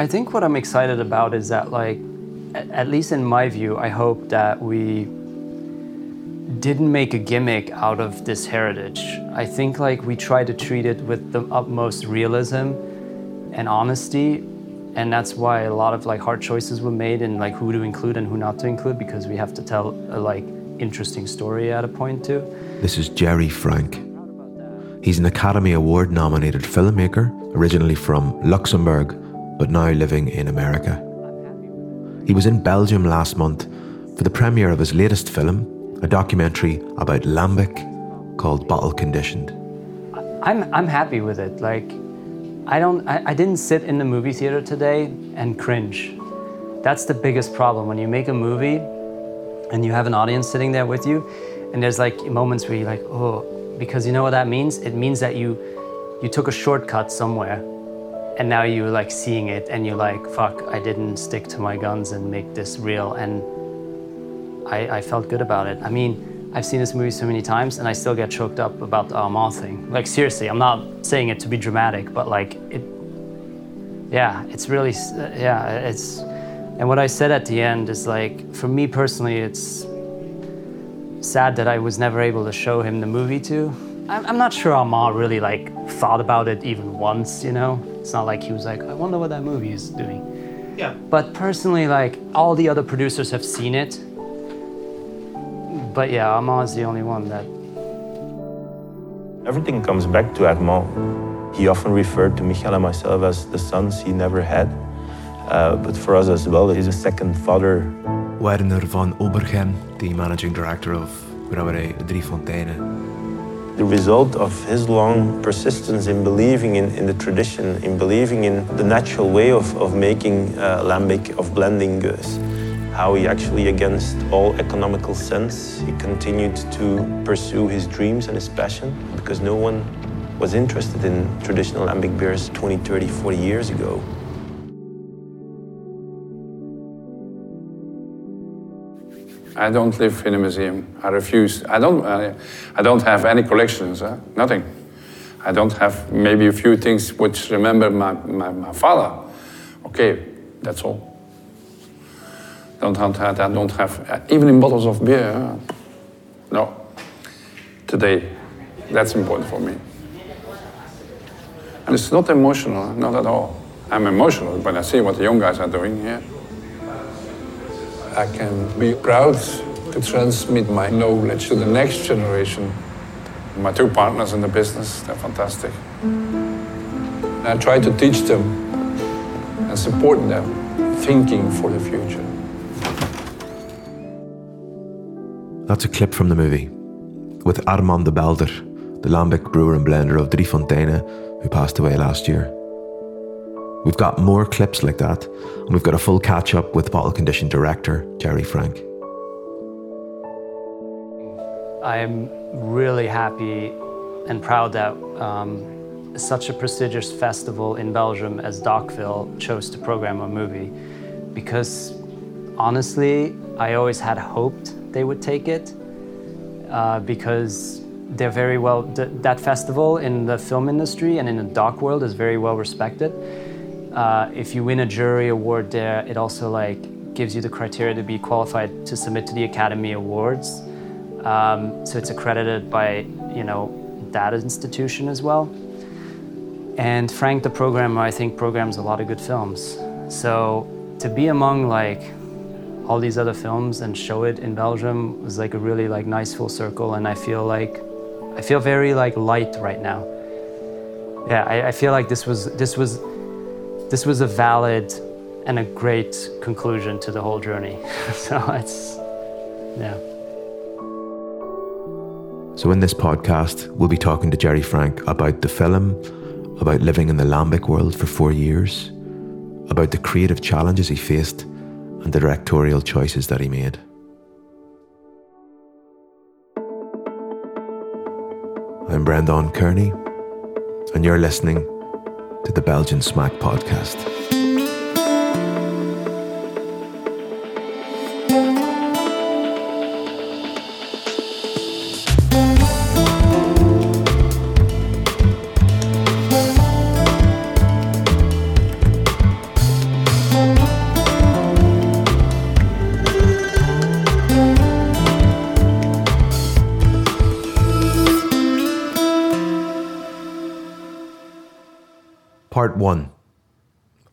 I think what I'm excited about is that, like, at least in my view, I hope that we didn't make a gimmick out of this heritage. I think like we try to treat it with the utmost realism and honesty and that's why a lot of like hard choices were made in like who to include and who not to include because we have to tell a like interesting story at a point too. This is Jerry Franck. He's an Academy Award nominated filmmaker, originally from Luxembourg, but now living in America. He was in Belgium last month for the premiere of his latest film, a documentary about lambic called Bottle Conditioned. I'm, I'm happy with it. Like, I don't I, I didn't sit in the movie theater today and cringe. That's the biggest problem when you make a movie and you have an audience sitting there with you and there's like moments where you're like, oh, because you know what that means? It means that you you took a shortcut somewhere and now you're like seeing it and you're like, fuck, I didn't stick to my guns and make this real and I, I felt good about it. I mean, I've seen this movie so many times and I still get choked up about the Armand thing. Like, seriously, I'm not saying it to be dramatic, but like, it, yeah, it's really, yeah, it's, and what I said at the end is like, for me personally, it's sad that I was never able to show him the movie to. I'm, I'm not sure Armand really like thought about it even once, you know? It's not like he was like, I wonder what that movie is doing. Yeah. But personally, like, all the other producers have seen it but yeah, Armand's the only one that. Everything comes back to Armand. He often referred to Michael and myself as the sons he never had. Uh, but for us as well, he's a second father. Werner van Obberghen, the managing director of Brouwerij Driefonteinen. The result of his long persistence in believing in, in the tradition, in believing in the natural way of, of making uh, lambic, of blending gueuze how he actually, against all economical sense, he continued to pursue his dreams and his passion because no one was interested in traditional lambic beers 20, 30, 40 years ago. I don't live in a museum. I refuse. I don't. I, I don't have any collections. Huh? Nothing. I don't have maybe a few things which remember my, my, my father. Okay, that's all don't have, I don't have, uh, even in bottles of beer. Uh, no. Today, that's important for me. And it's not emotional, not at all. I'm emotional when I see what the young guys are doing here. I can be proud to transmit my knowledge to the next generation. My two partners in the business, they're fantastic. I try to teach them and support them thinking for the future. That's a clip from the movie with Armand de Belder, the lambic brewer and blender of Driefonteinen, who passed away last year. We've got more clips like that, and we've got a full catch up with bottle condition director Jerry Franck. I'm really happy and proud that um, such a prestigious festival in Belgium as Docville chose to program a movie because honestly, I always had hoped they would take it uh, because they're very well, th- that festival in the film industry and in the doc world is very well respected. Uh, if you win a jury award there, it also like gives you the criteria to be qualified to submit to the Academy Awards. Um, so it's accredited by, you know, that institution as well. And Frank, the programmer, I think programs a lot of good films. So to be among like all these other films and show it in Belgium was like a really like nice full circle and I feel like I feel very like light right now. Yeah, I, I feel like this was this was this was a valid and a great conclusion to the whole journey. so it's yeah. So in this podcast, we'll be talking to Jerry Franck about the film, about living in the lambic world for four years, about the creative challenges he faced and the directorial choices that he made. I'm Brendan Kearney, and you're listening to the Belgian Smaak Podcast. Part 1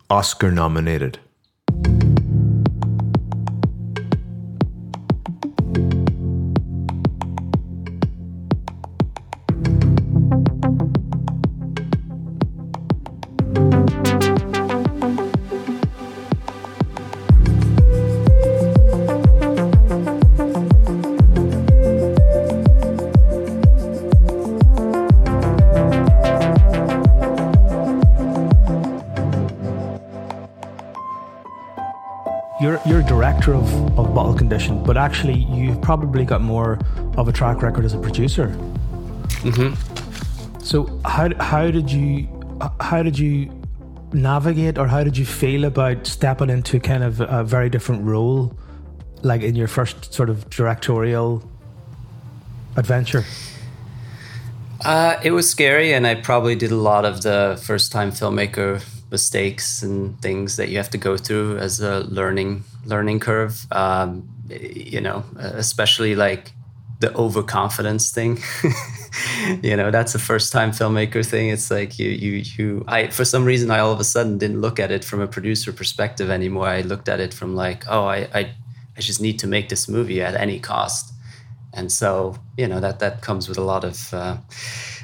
Oscar nominated. Of, of Bottle Condition, but actually you've probably got more of a track record as a producer. Mm-hmm. So how how did you how did you navigate or how did you feel about stepping into kind of a very different role, like in your first sort of directorial adventure? Uh, it was scary, and I probably did a lot of the first time filmmaker mistakes and things that you have to go through as a learning learning curve. Um, you know, especially like the overconfidence thing. you know, that's a first time filmmaker thing. It's like you you you I for some reason I all of a sudden didn't look at it from a producer perspective anymore. I looked at it from like, oh, I I, I just need to make this movie at any cost. And so, you know, that that comes with a lot of uh,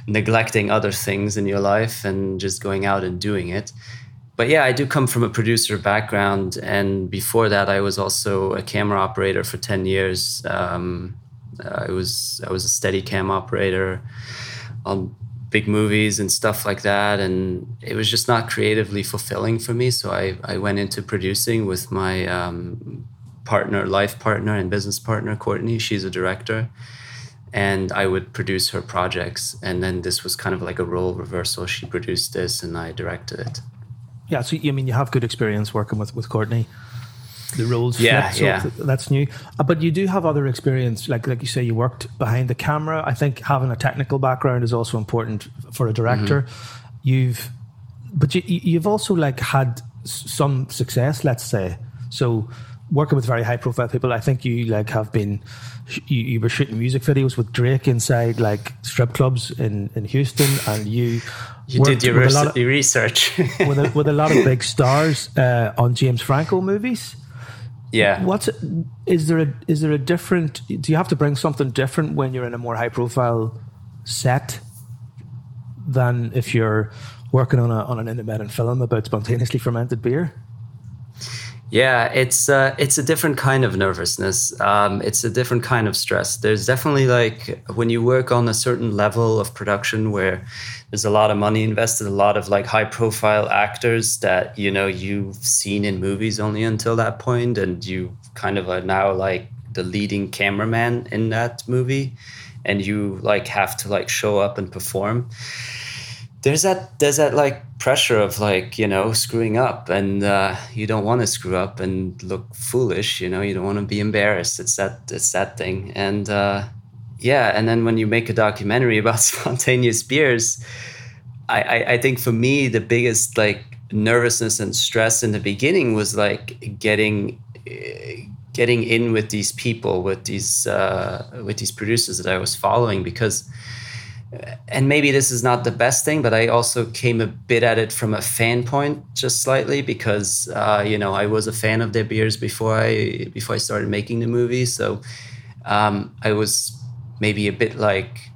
neglecting other things in your life and just going out and doing it. But yeah, I do come from a producer background, and before that, I was also a camera operator for ten years. Um, I was I was a steady cam operator on big movies and stuff like that, and it was just not creatively fulfilling for me. So I I went into producing with my um, partner, life partner, and business partner, Courtney. She's a director and I would produce her projects. And then this was kind of like a role reversal. She produced this, and I directed it. Yeah, so I mean, you have good experience working with with Courtney. The roles, yeah, flip, so yeah, that's new. Uh, but you do have other experience, like like you say, you worked behind the camera. I think having a technical background is also important for a director. Mm-hmm. You've, but you you've also like had some success, let's say. So working with very high profile people, I think you like have been you, you, were shooting music videos with Drake inside like strip clubs in, in Houston, and you you did your, res- of, research with, a, with a lot of big stars uh, on James Franco movies. Yeah, what's is there a is there a different? Do you have to bring something different when you're in a more high profile set than if you're working on a on an independent film about spontaneously fermented beer? Yeah, it's uh, it's a different kind of nervousness. Um, it's a different kind of stress. There's definitely like when you work on a certain level of production where there's a lot of money invested, a lot of like high profile actors that you know you've seen in movies only until that point, and you kind of are now like the leading cameraman in that movie, and you like have to like show up and perform there's that there's that like pressure of like you know screwing up and uh, you don't want to screw up and look foolish you know you don't want to be embarrassed. It's that it's that thing. And uh, yeah and then when you make a documentary about spontaneous beers I, I, I think for me the biggest like nervousness and stress in the beginning was like getting getting in with these people with these uh, with these producers that I was following because and maybe this is not the best thing, but I also came a bit at it from a fan point, just slightly, because uh, you know I was a fan of their beers before I before I started making the movie. So um, I was maybe a bit like,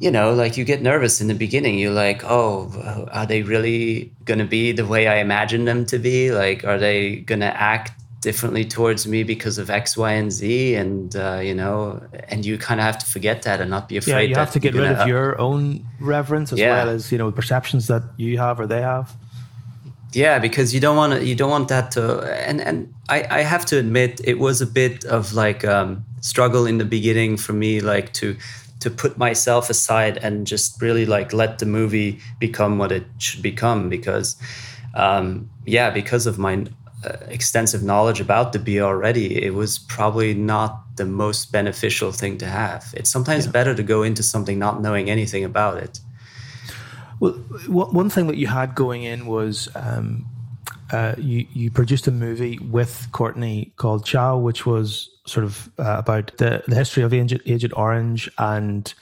you know, like you get nervous in the beginning. You're like, oh, are they really gonna be the way I imagined them to be? Like, are they gonna act differently towards me because of X, Y, and Z, and uh, you know, and you kind of have to forget that and not be afraid. Yeah, you have to get rid gonna, of your own reverence as yeah. well as you know perceptions that you have or they have. Yeah, because you don't want to, you don't want that to, and and I I have to admit it was a bit of like um, struggle in the beginning for me, like to to put myself aside and just really like let the movie become what it should become because um, yeah because of my extensive knowledge about the beer already, it was probably not the most beneficial thing to have. It's sometimes yeah. better to go into something not knowing anything about it. Well, one thing that you had going in was um, uh, you you produced a movie with Courtney called Chau, which was sort of uh, about the, the history of Agent, Agent Orange and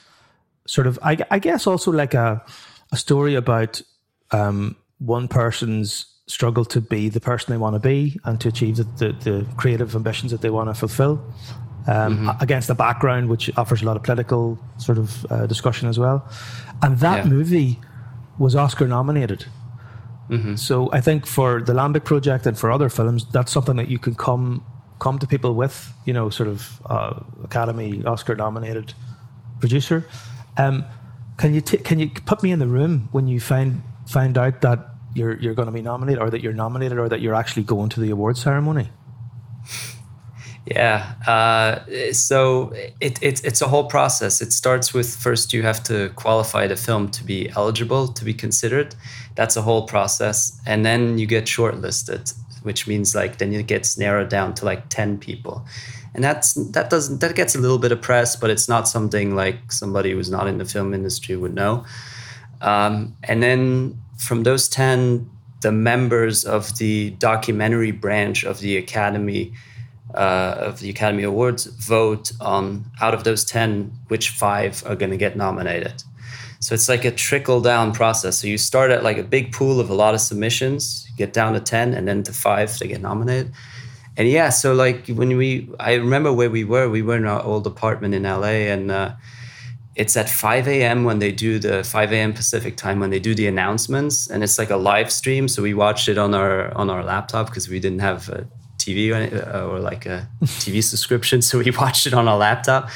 sort of I, I guess also like a a story about um, one person's struggle to be the person they want to be and to achieve the, the, the creative ambitions that they want to fulfill. Um, Mm-hmm. Against the background, which offers a lot of political sort of uh, discussion as well, and that Yeah. movie was Oscar nominated. Mm-hmm. So I think for the Lambic project and for other films, that's something that you can come come to people with. You know, sort of uh, Academy Oscar nominated producer. Um, can you t- can you put me in the room when you find find out that you're you're going to be nominated, or that you're nominated, or that you're actually going to the award ceremony? Yeah. Uh, so it, it, it's a whole process. It starts with first you have to qualify the film to be eligible to be considered. That's a whole process. And then you get shortlisted, which means like then it gets narrowed down to like 10 people. And that's that doesn't that gets a little bit of press, but it's not something like somebody who's not in the film industry would know. Um, and then from those 10, the members of the documentary branch of the Academy uh, of the Academy Awards vote on out of those 10, which five are going to get nominated. So it's like a trickle down process. So you start at like a big pool of a lot of submissions, get down to 10, and then to five, they get nominated. And yeah, so like when we, I remember where we were, we were in our old apartment in LA, and uh, it's at 5 a.m. when they do the 5 a.m. Pacific time when they do the announcements, and it's like a live stream. So we watched it on our on our laptop because we didn't have a TV or, uh, or like a TV subscription, so we watched it on our laptop.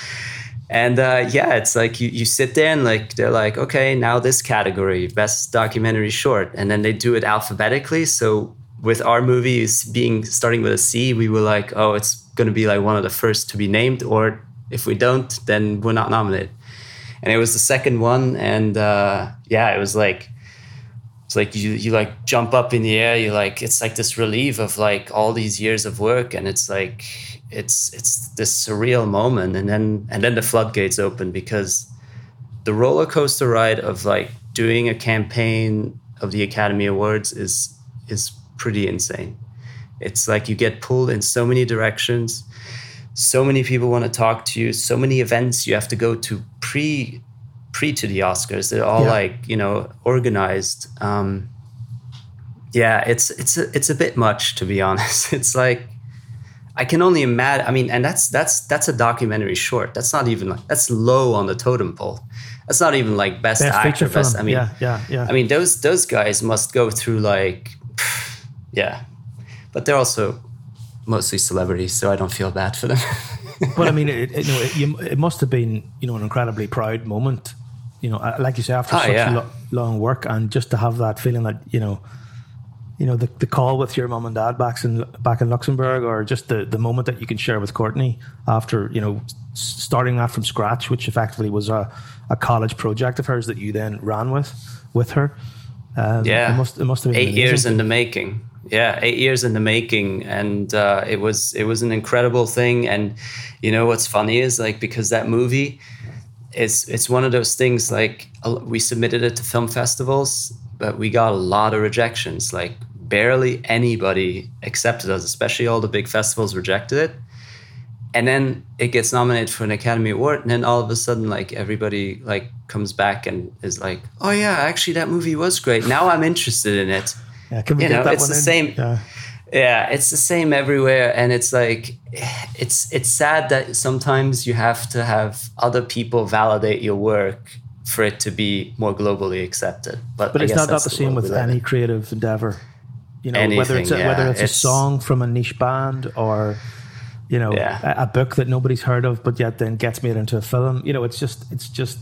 And uh, yeah, it's like you, you sit there and like they're like, okay, now this category, best documentary short, and then they do it alphabetically. So with our movies being starting with a C, we were like, oh, it's going to be like one of the first to be named, or if we don't, then we're not nominated. And it was the second one, and uh, yeah, it was like it's like you you like jump up in the air. You like it's like this relief of like all these years of work, and it's like it's it's this surreal moment, and then and then the floodgates open because the roller coaster ride of like doing a campaign of the Academy Awards is is pretty insane. It's like you get pulled in so many directions. So many people want to talk to you. So many events you have to go to pre pre to the Oscars. They're all Yeah. like you know organized. Um, yeah, it's it's a, it's a bit much to be honest. It's like I can only imagine. I mean, and that's that's that's a documentary short. That's not even like that's low on the totem pole. That's not even like best, Best actor. Best. film. I mean, Yeah, yeah, yeah. I mean, those those guys must go through like, yeah, but they're also mostly celebrities, so I don't feel bad for them. but I mean, it, it, you know, it, you, it must have been you know an incredibly proud moment. You know, like you say, after Oh, such yeah. lo- long work, and just to have that feeling that you know, you know, the, the call with your mum and dad back in back in Luxembourg, or just the the moment that you can share with Courtney after you know starting that from scratch, which effectively was a, a college project of hers that you then ran with with her. Um, Yeah. it must it must have been eight years in the making yeah eight years in the making and uh, it was it was an incredible thing. And you know what's funny is like because that movie is it's one of those things like we submitted it to film festivals but we got a lot of rejections. Like barely anybody accepted us especially all the big festivals rejected it. And then it gets nominated for an academy award and then all of a sudden like everybody like comes back and is like oh yeah actually that movie was great. Now i'm interested in it Yeah, can we you get know, that it's one the in? same- Yeah. yeah it's the same everywhere and it's like it's it's sad that sometimes you have to have other people validate your work for it to be more globally accepted but, But I it's not, not that's the same with any creative endeavor. You know, whether it's a, Anything, whether yeah. it's, a song from a niche band or you know Yeah. a, a book that nobody's heard of, but yet then gets made into a film. You know, it's just it's just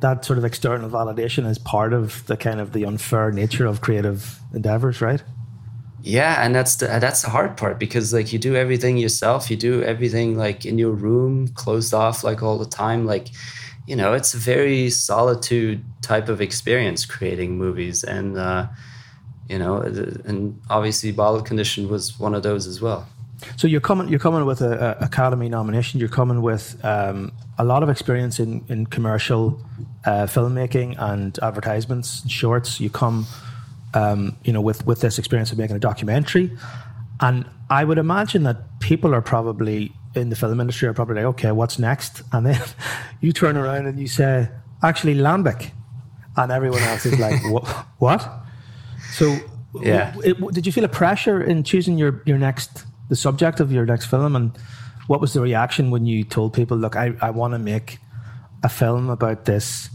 that sort of external validation is part of the kind of the unfair nature of creative endeavors, right? Yeah, and that's the that's the hard part because like you do everything yourself, you do everything like in your room, closed off like all the time. Like, you know, it's a very solitude type of experience creating movies, and uh, you know, and obviously, Bottle Condition was one of those as well. So you're coming you're coming with a, a Academy nomination. You're coming with um, a lot of experience in in commercial uh, filmmaking and advertisements, and shorts. You come, um, you know, with with this experience of making a documentary, and I would imagine that people are probably in the film industry are probably like, okay, what's next? And then you turn around and you say, actually, Lambic, and everyone else is like, what? What? So, Yeah. w- it- did you feel a pressure in choosing your your next the subject of your next film, and what was the reaction when you told people, "Look, I I want to make a film about this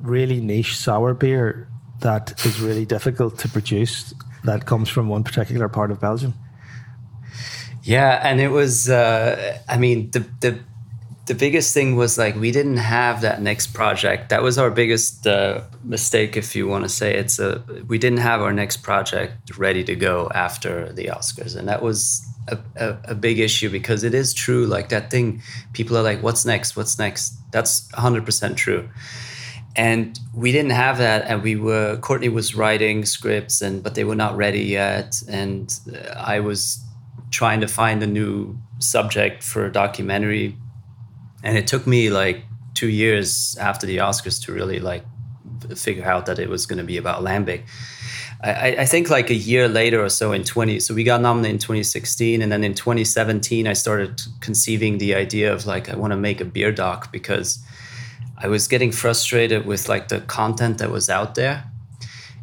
really niche sour beer that is really difficult to produce that comes from one particular part of Belgium." Yeah, and it was. Uh, I mean, the the the biggest thing was like we didn't have that next project. That was our biggest uh, mistake, if you want to say it's a. We didn't have our next project ready to go after the Oscars, and that was a, a, a big issue because it is true. Like that thing, people are like, "What's next? What's next?" That's hundred percent true and we didn't have that and we were courtney was writing scripts and but they were not ready yet and uh, i was trying to find a new subject for a documentary and it took me like two years after the oscars to really like figure out that it was going to be about lambic I, I think like a year later or so in 20 so we got nominated in 2016 and then in 2017 i started conceiving the idea of like i want to make a beer doc because I was getting frustrated with like the content that was out there.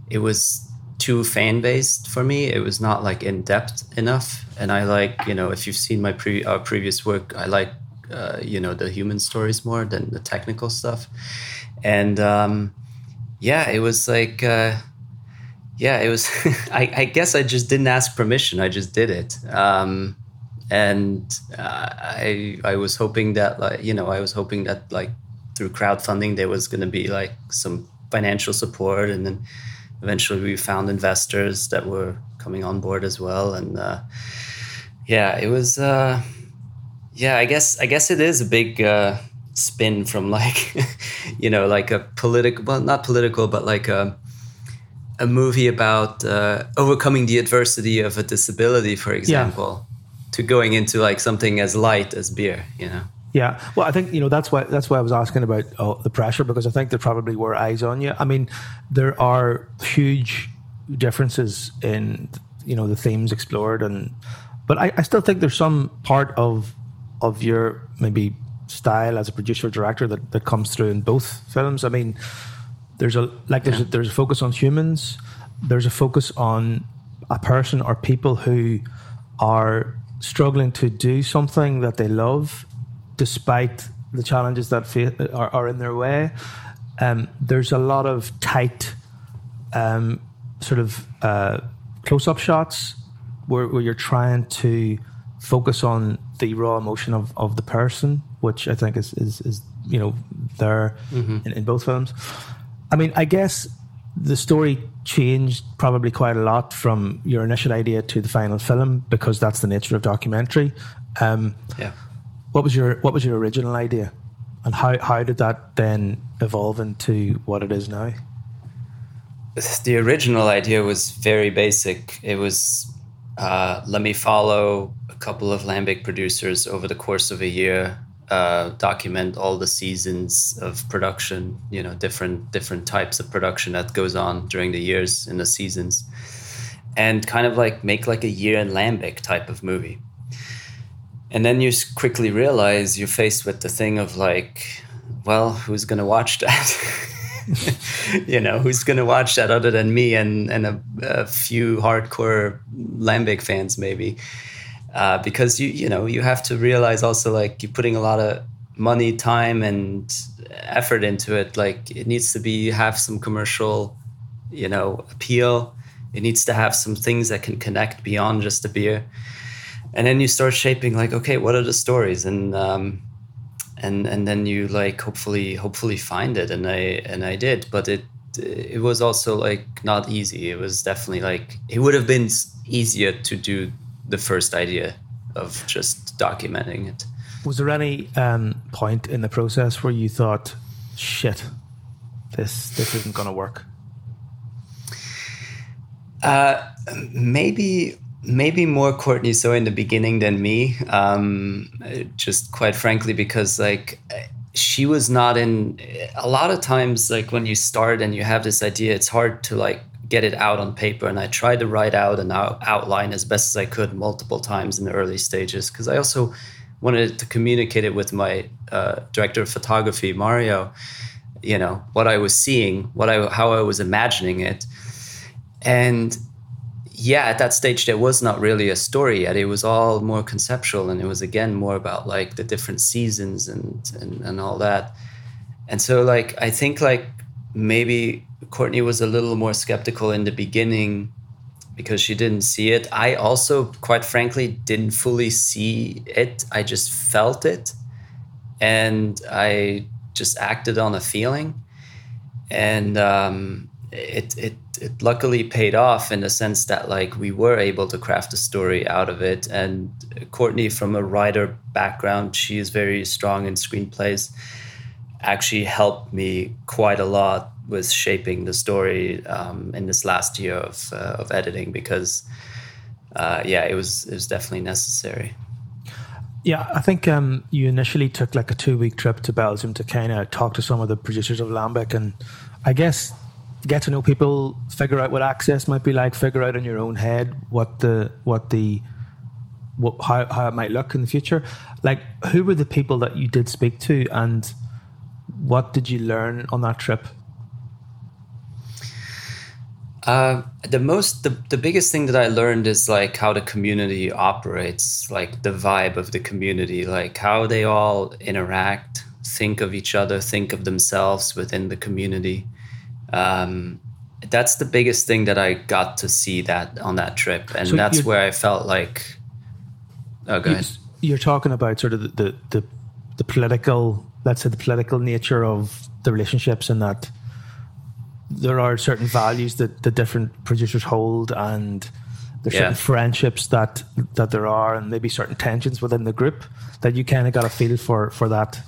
It was too fan based for me. It was not like in depth enough. And I like, you know, if you've seen my pre- our previous work, I like, uh, you know, the human stories more than the technical stuff. And um, yeah, it was like, uh, yeah, it was. I, I guess I just didn't ask permission. I just did it. Um, and uh, I I was hoping that like you know I was hoping that like through crowdfunding there was going to be like some financial support and then eventually we found investors that were coming on board as well and uh, yeah it was uh, yeah i guess i guess it is a big uh, spin from like you know like a political well not political but like a a movie about uh, overcoming the adversity of a disability for example to going into like something as light as beer you know Yeah, well, I think you know that's why that's why I was asking about oh, the pressure because I think there probably were eyes on you. I mean, there are huge differences in you know the themes explored, and but I, I still think there's some part of of your maybe style as a producer director that, that comes through in both films. I mean, there's a like there's a, there's a focus on humans, there's a focus on a person or people who are struggling to do something that they love despite the challenges that fa- are, are in their way. Um, there's a lot of tight, um, sort of uh, close-up shots where, where you're trying to focus on the raw emotion of, of the person, which I think is is, is you know there in, in both films. I mean, I guess the story changed probably quite a lot from your initial idea to the final film because that's the nature of documentary. Um, yeah what was your What was your original idea, and how how did that then evolve into what it is now? the original idea was very basic. It was uh, let me follow a couple of Lambic producers over the course of a year, uh, document all the seasons of production. You know, different different types of production that goes on during the years in the seasons, and kind of like make like a year in Lambic type of movie. And then you quickly realize you're faced with the thing of like, well, who's gonna watch that? you know, who's going to watch that other than me and, and a, a few hardcore Lambic fans, maybe? Uh, because you you know you have to realize also like you're putting a lot of money, time, and effort into it. Like it needs to be have some commercial, you know, appeal. It needs to have some things that can connect beyond just the beer. And then you start shaping like, okay, what are the stories? And um, and and then you like hopefully hopefully find it and i and i did but it it was also like not easy it was definitely like it would have been easier to do the first idea of just documenting it Was there any um, point in the process where you thought, "Shit, this this isn't going to work"? maybe maybe more Courtney so in the beginning than me. Um, just quite frankly, because like she was not in. A lot of times, like when you start and you have this idea, it's hard to like get it out on paper. And I tried to write out an out- outline as best as I could multiple times in the early stages because I also wanted to communicate it with my uh, director of photography, Mario. You know what I was seeing, what I how I was imagining it and yeah, at that stage there was not really a story yet. It was all more conceptual, and it was again more about like the different seasons and and, and all that. And so like I think like maybe Courtney was a little more skeptical in the beginning because she didn't see it. I also, quite frankly, didn't fully see it. I just felt it, and I just acted on a feeling, and um, it it it luckily paid off in the sense that like we were able to craft a story out of it. And Courtney, from a writer background, she is very strong in screenplays. Actually, helped me quite a lot with shaping the story um, in this last year of uh, of editing because uh, yeah, it was it was definitely necessary. Yeah, I think um, you initially took like a two week trip to Belgium to kind of talk to some of the producers of Lambic, and I guess get to know people, figure out what access might be like, figure out in your own head what the what the what, how how it might look in the future. Like, who were the people that you did speak to, and what did you learn on that trip? Uh, the most the, the biggest thing that I learned is like how the community operates, like the vibe of the community, like how they all interact, think of each other, think of themselves within the community. Um, that's the biggest thing that I got to see that on that trip, and so that's where I felt like. Oh, go ahead. You're talking about sort of the, the the the political, let's say, the political nature of the relationships, and that there are certain values that the different producers hold, and there's yeah. certain friendships that that there are, and maybe certain tensions within the group that you kind of got a feel for for that.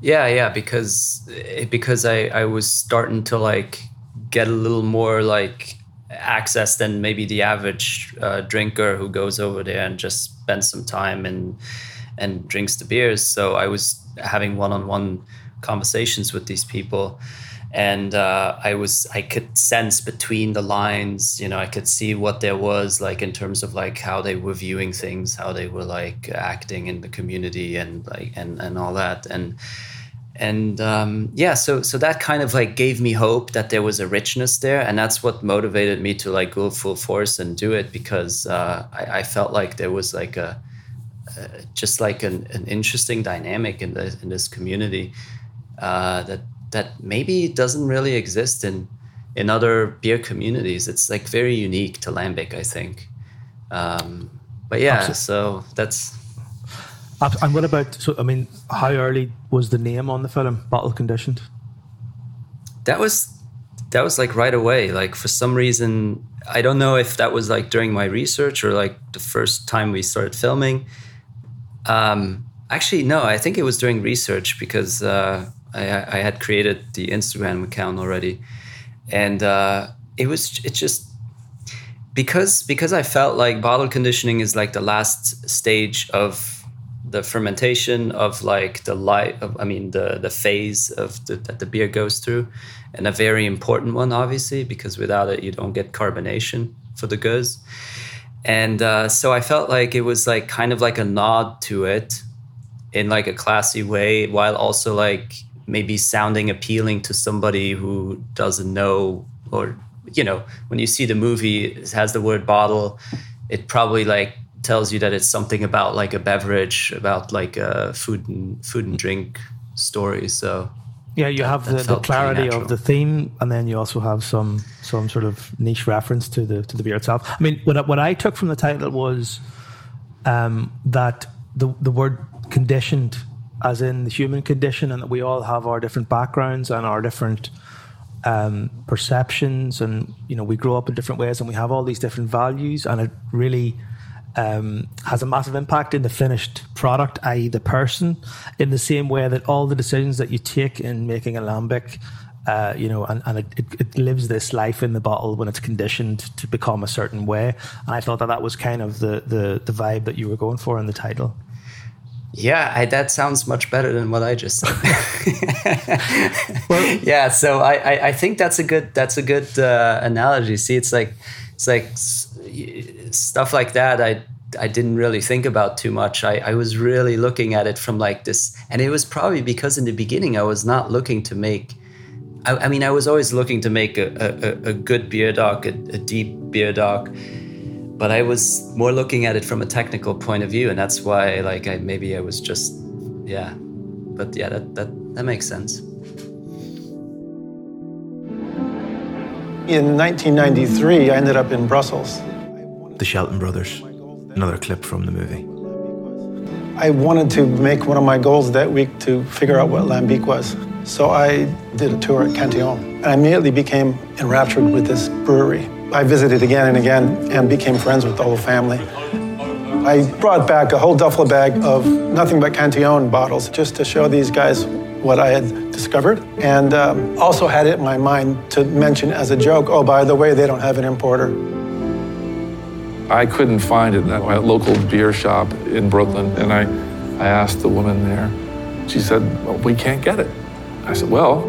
Yeah, yeah, because because I I was starting to like get a little more like access than maybe the average uh, drinker who goes over there and just spends some time and and drinks the beers. So I was having one on one conversations with these people. And uh, I was I could sense between the lines, you know, I could see what there was like in terms of like how they were viewing things, how they were like acting in the community, and like and and all that, and and um, yeah, so so that kind of like gave me hope that there was a richness there, and that's what motivated me to like go full force and do it because uh, I, I, felt like there was like a uh, just like an, an interesting dynamic in the in this community uh, that that maybe doesn't really exist in in other beer communities. It's like very unique to Lambic, I think. Um, but yeah, Absolutely. so that's. And what about? So I mean, how early was the name on the film? Bottle conditioned. That was that was like right away. Like for some reason, I don't know if that was like during my research or like the first time we started filming. Um, actually, no, I think it was during research because uh, I, I had created the Instagram account already, and uh, it was it just because because I felt like bottle conditioning is like the last stage of the fermentation of like the light of I mean the the phase of the, that the beer goes through, and a very important one obviously because without it you don't get carbonation for the gueuze, and uh, so I felt like it was like kind of like a nod to it in like a classy way while also like maybe sounding appealing to somebody who doesn't know or you know when you see the movie it has the word bottle it probably like tells you that it's something about like a beverage about like a food and food and drink story. So yeah you have the, the clarity of the theme and then you also have some some sort of niche reference to the to the beer itself. I mean what, what i took from the title was um, that the the word conditioned as in the human condition, and that we all have our different backgrounds and our different um, perceptions, and you know we grow up in different ways, and we have all these different values, and it really um, has a massive impact in the finished product, i.e., the person, in the same way that all the decisions that you take in making a lambic. Uh, you know, and, and it, it, it, lives this life in the bottle when it's conditioned to become a certain way. And I thought that that was kind of the, the, the vibe that you were going for in the title. Yeah, I, that sounds much better than what I just said. well, yeah, so I, I, I, think that's a good that's a good uh, analogy. See, it's like it's like stuff like that. I I didn't really think about too much. I, I was really looking at it from like this, and it was probably because in the beginning I was not looking to make I, I, mean, I was always looking to make a, a, a good beer doc, a, a, deep beer doc, but I was more looking at it from a technical point of view, and that's why, like, I maybe I was just, yeah, but yeah, that that that makes sense. In 1993, I ended up in Brussels. The Shelton Brothers, another clip from the movie. I wanted to make one of my goals that week to figure out what Lambic was. So I did a tour at Cantillon, and I immediately became enraptured with this brewery. I visited again and again and became friends with the whole family. I brought back a whole duffel bag of nothing but Cantillon bottles just to show these guys what I had discovered, and um, also had it in my mind to mention as a joke, oh, by the way, they don't have an importer. I couldn't find it at my local beer shop in Brooklyn, and I, I asked the woman there. She said, well, we can't get it. I said, well,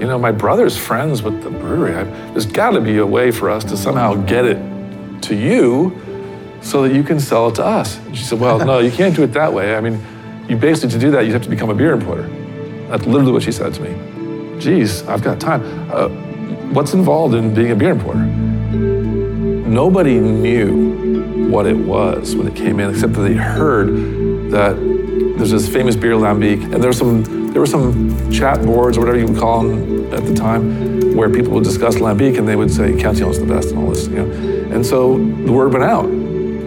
you know, my brother's friends with the brewery. I, there's got to be a way for us to somehow get it to you so that you can sell it to us. She said, well, no, you can't do it that way. I mean, you basically, to do that, you have to become a beer importer. That's literally what she said to me. Geez, I've got time. Uh, what's involved in being a beer importer? Nobody knew what it was when it came in, except that they heard that there's this famous beer lambic, and there were some there were some chat boards or whatever you would call them at the time where people would discuss Lambic and they would say Cantillon's the best and all this, you know. And so the word went out.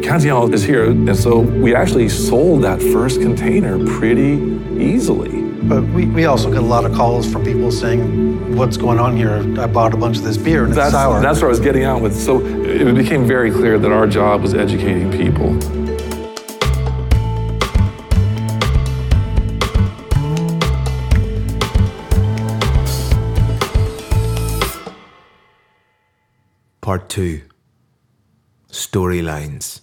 Cantillon is here. And so we actually sold that first container pretty easily. But we, we also get a lot of calls from people saying, What's going on here? I bought a bunch of this beer and that's, it's sour. That's what I was getting out with. So it became very clear that our job was educating people. Part 2 Storylines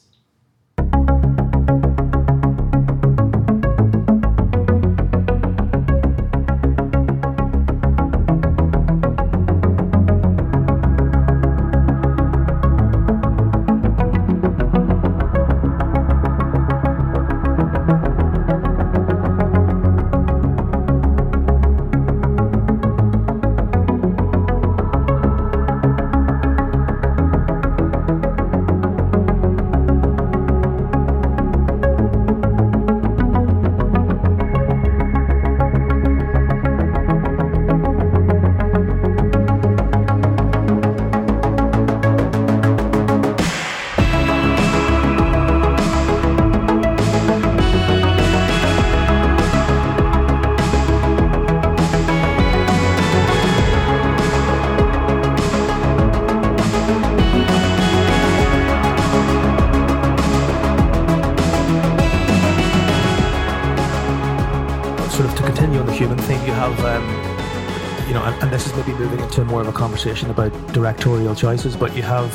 conversation about directorial choices, but you have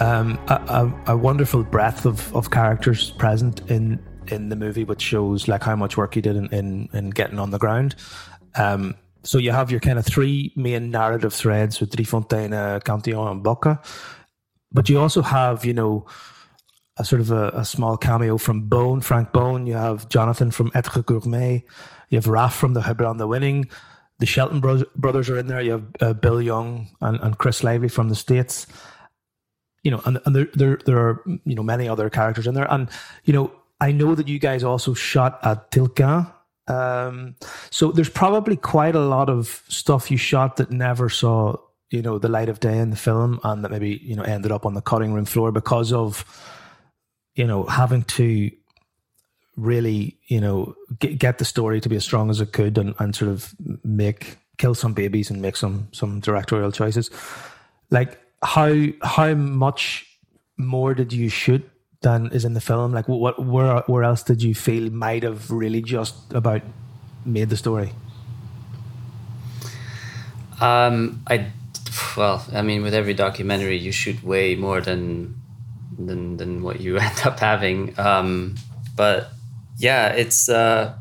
um, a, a, a, wonderful breadth of, of characters present in in the movie, which shows like how much work he did in, in, in getting on the ground. Um, so you have your kind of three main narrative threads with Drie Cantillon, and Bokke, but you also have you know a sort of a, a, small cameo from Boon, Frank Boon. You have Jonathan from Etre Gourmet. You have Raf from The Hebron the Winning the Shelton bro- brothers are in there. You have uh, Bill Young and, and Chris Lively from the States. You know, and, and there, there, there are, you know, many other characters in there. And, you know, I know that you guys also shot at Tilquin. Um, so there's probably quite a lot of stuff you shot that never saw, you know, the light of day in the film and that maybe, you know, ended up on the cutting room floor because of, you know, having to really, you know, get, get the story to be as strong as it could and, and sort of make kill some babies and make some some directorial choices. Like how how much more did you shoot than is in the film? Like what where where else did you feel might have really just about made the story? Um, I well, I mean, with every documentary, you shoot way more than than than what you end up having. Um, but yeah, it's uh,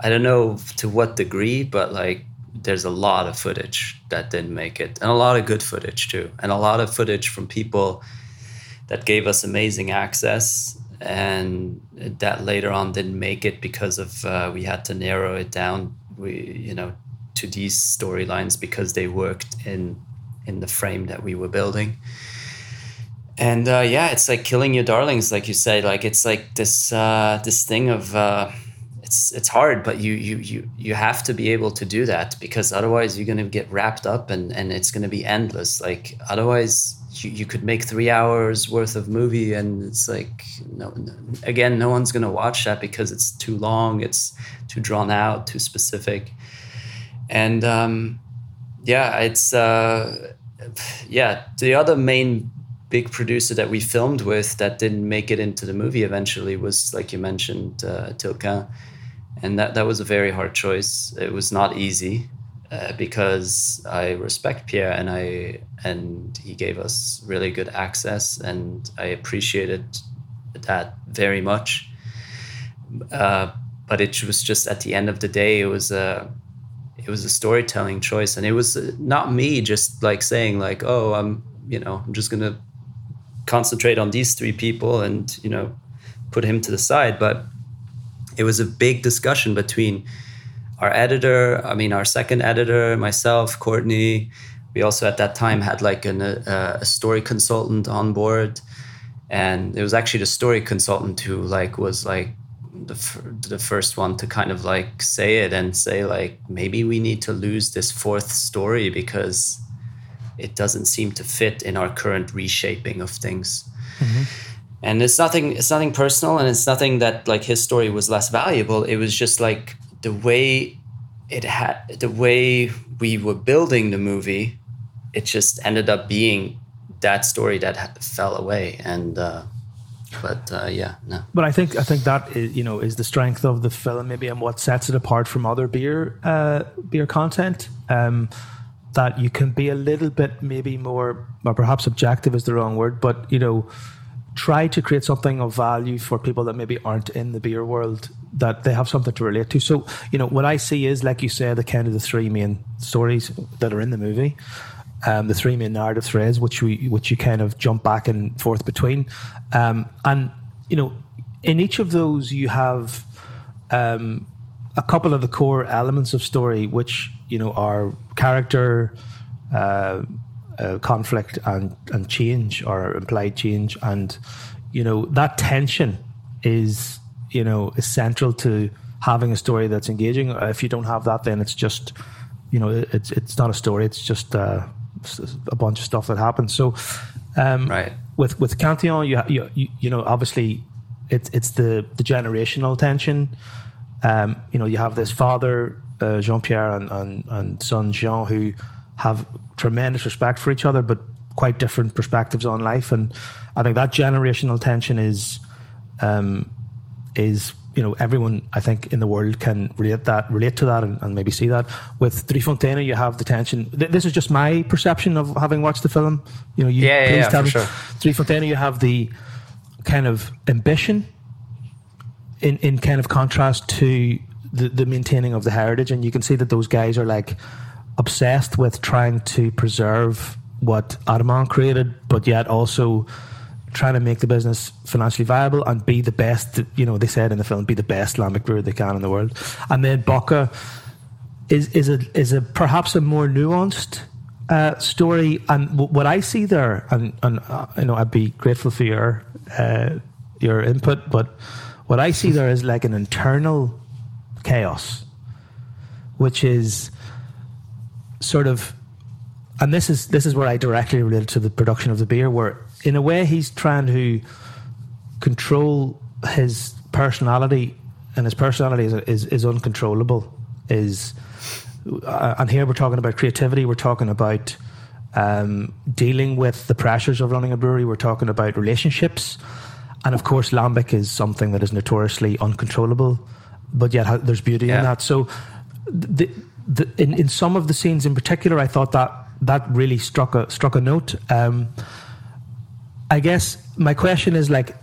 I don't know to what degree, but like there's a lot of footage that didn't make it, and a lot of good footage too, and a lot of footage from people that gave us amazing access and that later on didn't make it because of uh, we had to narrow it down we you know to these storylines because they worked in in the frame that we were building. And uh, yeah, it's like killing your darlings, like you say. Like it's like this uh, this thing of uh, it's it's hard, but you you you you have to be able to do that because otherwise you're gonna get wrapped up and and it's gonna be endless. Like otherwise you, you could make three hours worth of movie and it's like no, no again no one's gonna watch that because it's too long, it's too drawn out, too specific, and um, yeah, it's uh, yeah the other main big producer that we filmed with that didn't make it into the movie eventually was like you mentioned uh, Tilquin and that that was a very hard choice. It was not easy uh, because I respect Pierre and I and he gave us really good access and I appreciated that very much. Uh, but it was just at the end of the day, it was a it was a storytelling choice, and it was not me just like saying like, oh, I'm you know I'm just gonna concentrate on these three people and you know put him to the side, but it was a big discussion between our editor, I mean, our second editor, myself, Courtney. We also at that time had like an, a, a story consultant on board, and it was actually the story consultant who like was like the the first one to kind of like say it and say like maybe we need to lose this fourth story because it doesn't seem to fit in our current reshaping of things. Mm-hmm. And it's nothing it's nothing personal and it's nothing that like his story was less valuable. It was just like the way it had the way we were building the movie it just ended up being that story that fell away. And uh, but uh, yeah no. But i think i think that is, you know is the strength of the film. Maybe and what sets it apart from other beer uh, beer content. Um, that you can be a little bit maybe more or perhaps objective is the wrong word but you know try to create something of value for people that maybe aren't in the beer world that they have something to relate to. So, you know, what I see is, like you said, the kind of the three main stories that are in the movie, um, the three main narrative threads, which we which you kind of jump back and forth between, um, and you know, in each of those you have um, a couple of the core elements of story, which you know our character. Uh, uh, conflict and, and change or implied change. And, you know, that tension is, you know, essential to having a story that's engaging. If you don't have that, then it's just, you know, it's, it's not a story. It's just uh, a bunch of stuff that happens. So, um, right. with, with Cantillon, you, you, you know, obviously it's, it's the, the generational tension. Um, you know, you have this father, uh, Jean Pierre, and, and, and son Jean, who have tremendous respect for each other, but quite different perspectives on life. And I think that generational tension is um, is you know everyone I think in the world can relate that relate to that and, and maybe see that. With Drie Fonteinen, you have the tension. Th- this is just my perception of having watched the film. You know, you yeah, yeah, yeah for sure. Drie Fonteinen, you have the kind of ambition in in kind of contrast to the, the maintaining of the heritage, and you can see that those guys are like obsessed with trying to preserve what Armand created, but yet also trying to make the business financially viable and be the best. You know, they said in the film, be the best lambic brewer they can in the world. And then Bokke is is a is a perhaps a more nuanced uh, story. And w- what I see there, and and uh, you know, I'd be grateful for your uh, your input, but what I see there is like an internal chaos, which is sort of, and this is this is where I directly relate to the production of the beer, where in a way he's trying to control his personality, and his personality is is, is uncontrollable. Is uh, and here we're talking about creativity. We're talking about um, dealing with the pressures of running a brewery. We're talking about relationships, and of course, lambic is something that is notoriously uncontrollable, but yet there's beauty yeah. in that. So. The, the, in in some of the scenes in particular, I thought that that really struck a struck a note. Um, I guess my question is like,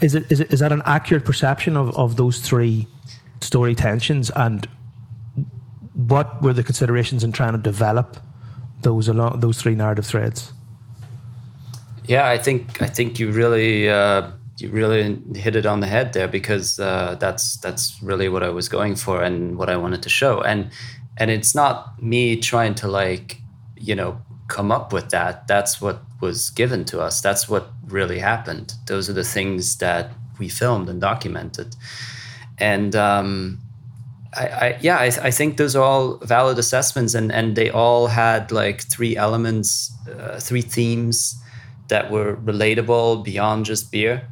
is it is it is that an accurate perception of, of those three story tensions, and what were the considerations in trying to develop those along those three narrative threads? Yeah, I think I think you really uh, you really hit it on the head there because uh, that's that's really what I was going for and what I wanted to show. And and it's not me trying to like you know come up with that. That's what was given to us. That's what really happened. Those are the things that we filmed and documented. And um, I, I, yeah, I, I, think those are all valid assessments, and and they all had like three elements, uh, three themes that were relatable beyond just beer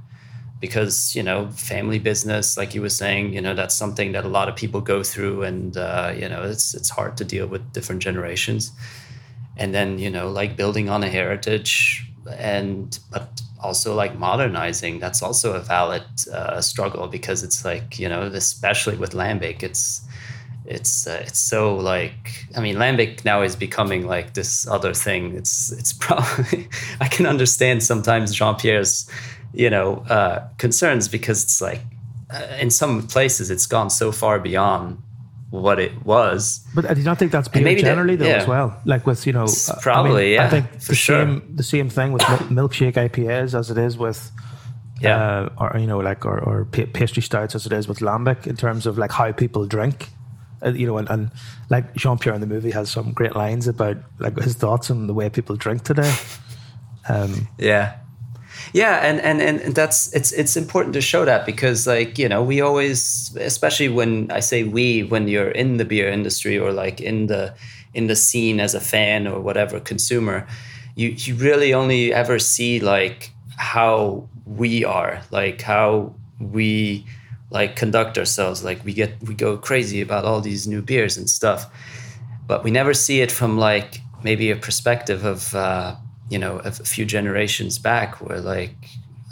because you know family business like you were saying you know that's something that a lot of people go through and uh, you know it's it's hard to deal with different generations and then you know like building on a heritage and but also like modernizing that's also a valid uh, struggle because it's like you know especially with lambic it's it's uh, it's so like I mean lambic now is becoming like this other thing. It's it's probably I can understand sometimes Jean Pierre's you know uh, concerns because it's like uh, in some places it's gone so far beyond what it was. But I do not think that's beer generally that, though yeah. as well. Like with you know uh, probably I mean, yeah. I think the sure. same the same thing with milkshake IPAs as it is with. Yeah, uh, or you know, like or, or pastry stouts as it is with lambic in terms of like how people drink uh, you know, and, and like Jean Pierre in the movie has some great lines about like his thoughts on the way people drink today. Um, yeah, yeah, and, and and that's it's it's important to show that because like you know we always, especially when I say we, when you're in the beer industry or like in the in the scene as a fan or whatever consumer, you you really only ever see like how we are, like how we like conduct ourselves. Like we get we go crazy about all these new beers and stuff but we never see it from like maybe a perspective of uh, you know a few generations back where like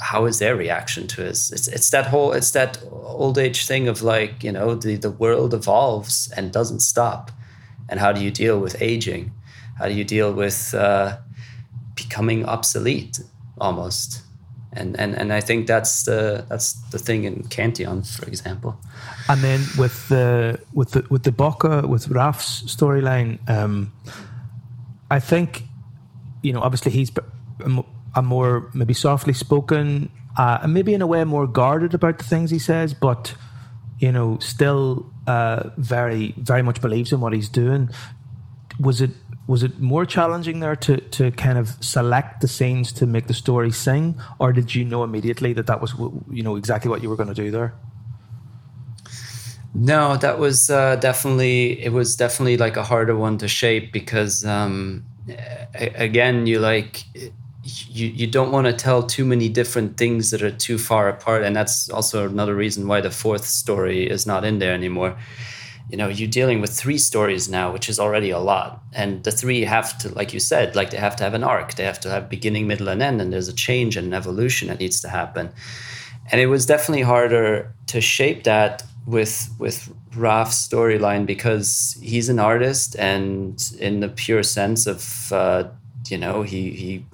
how is their reaction to us? It's, it's that whole it's that old age thing of like you know the, the world evolves and doesn't stop. And how do you deal with aging? How do you deal with uh, becoming obsolete almost? And and and I think that's the that's the thing in Cantillon, for example. And then with the with the with the Bokke with Raf's storyline, um, I think you know obviously he's a more maybe softly spoken, uh, and maybe in a way more guarded about the things he says, but you know still uh, very very much believes in what he's doing. Was it was it more challenging there to, to kind of select the scenes to make the story sing, or did you know immediately that that was you know exactly what you were going to do there? No, that was uh, definitely it was definitely like a harder one to shape because um, again you like you, you don't want to tell too many different things that are too far apart and that's also another reason why the fourth story is not in there anymore. You know you're dealing with three stories now which is already a lot and the three have to like you said like they have to have an arc they have to have beginning middle and end and there's a change and an evolution that needs to happen. And it was definitely harder to shape that with with Raf's storyline because he's an artist and in the pure sense of uh, you know he he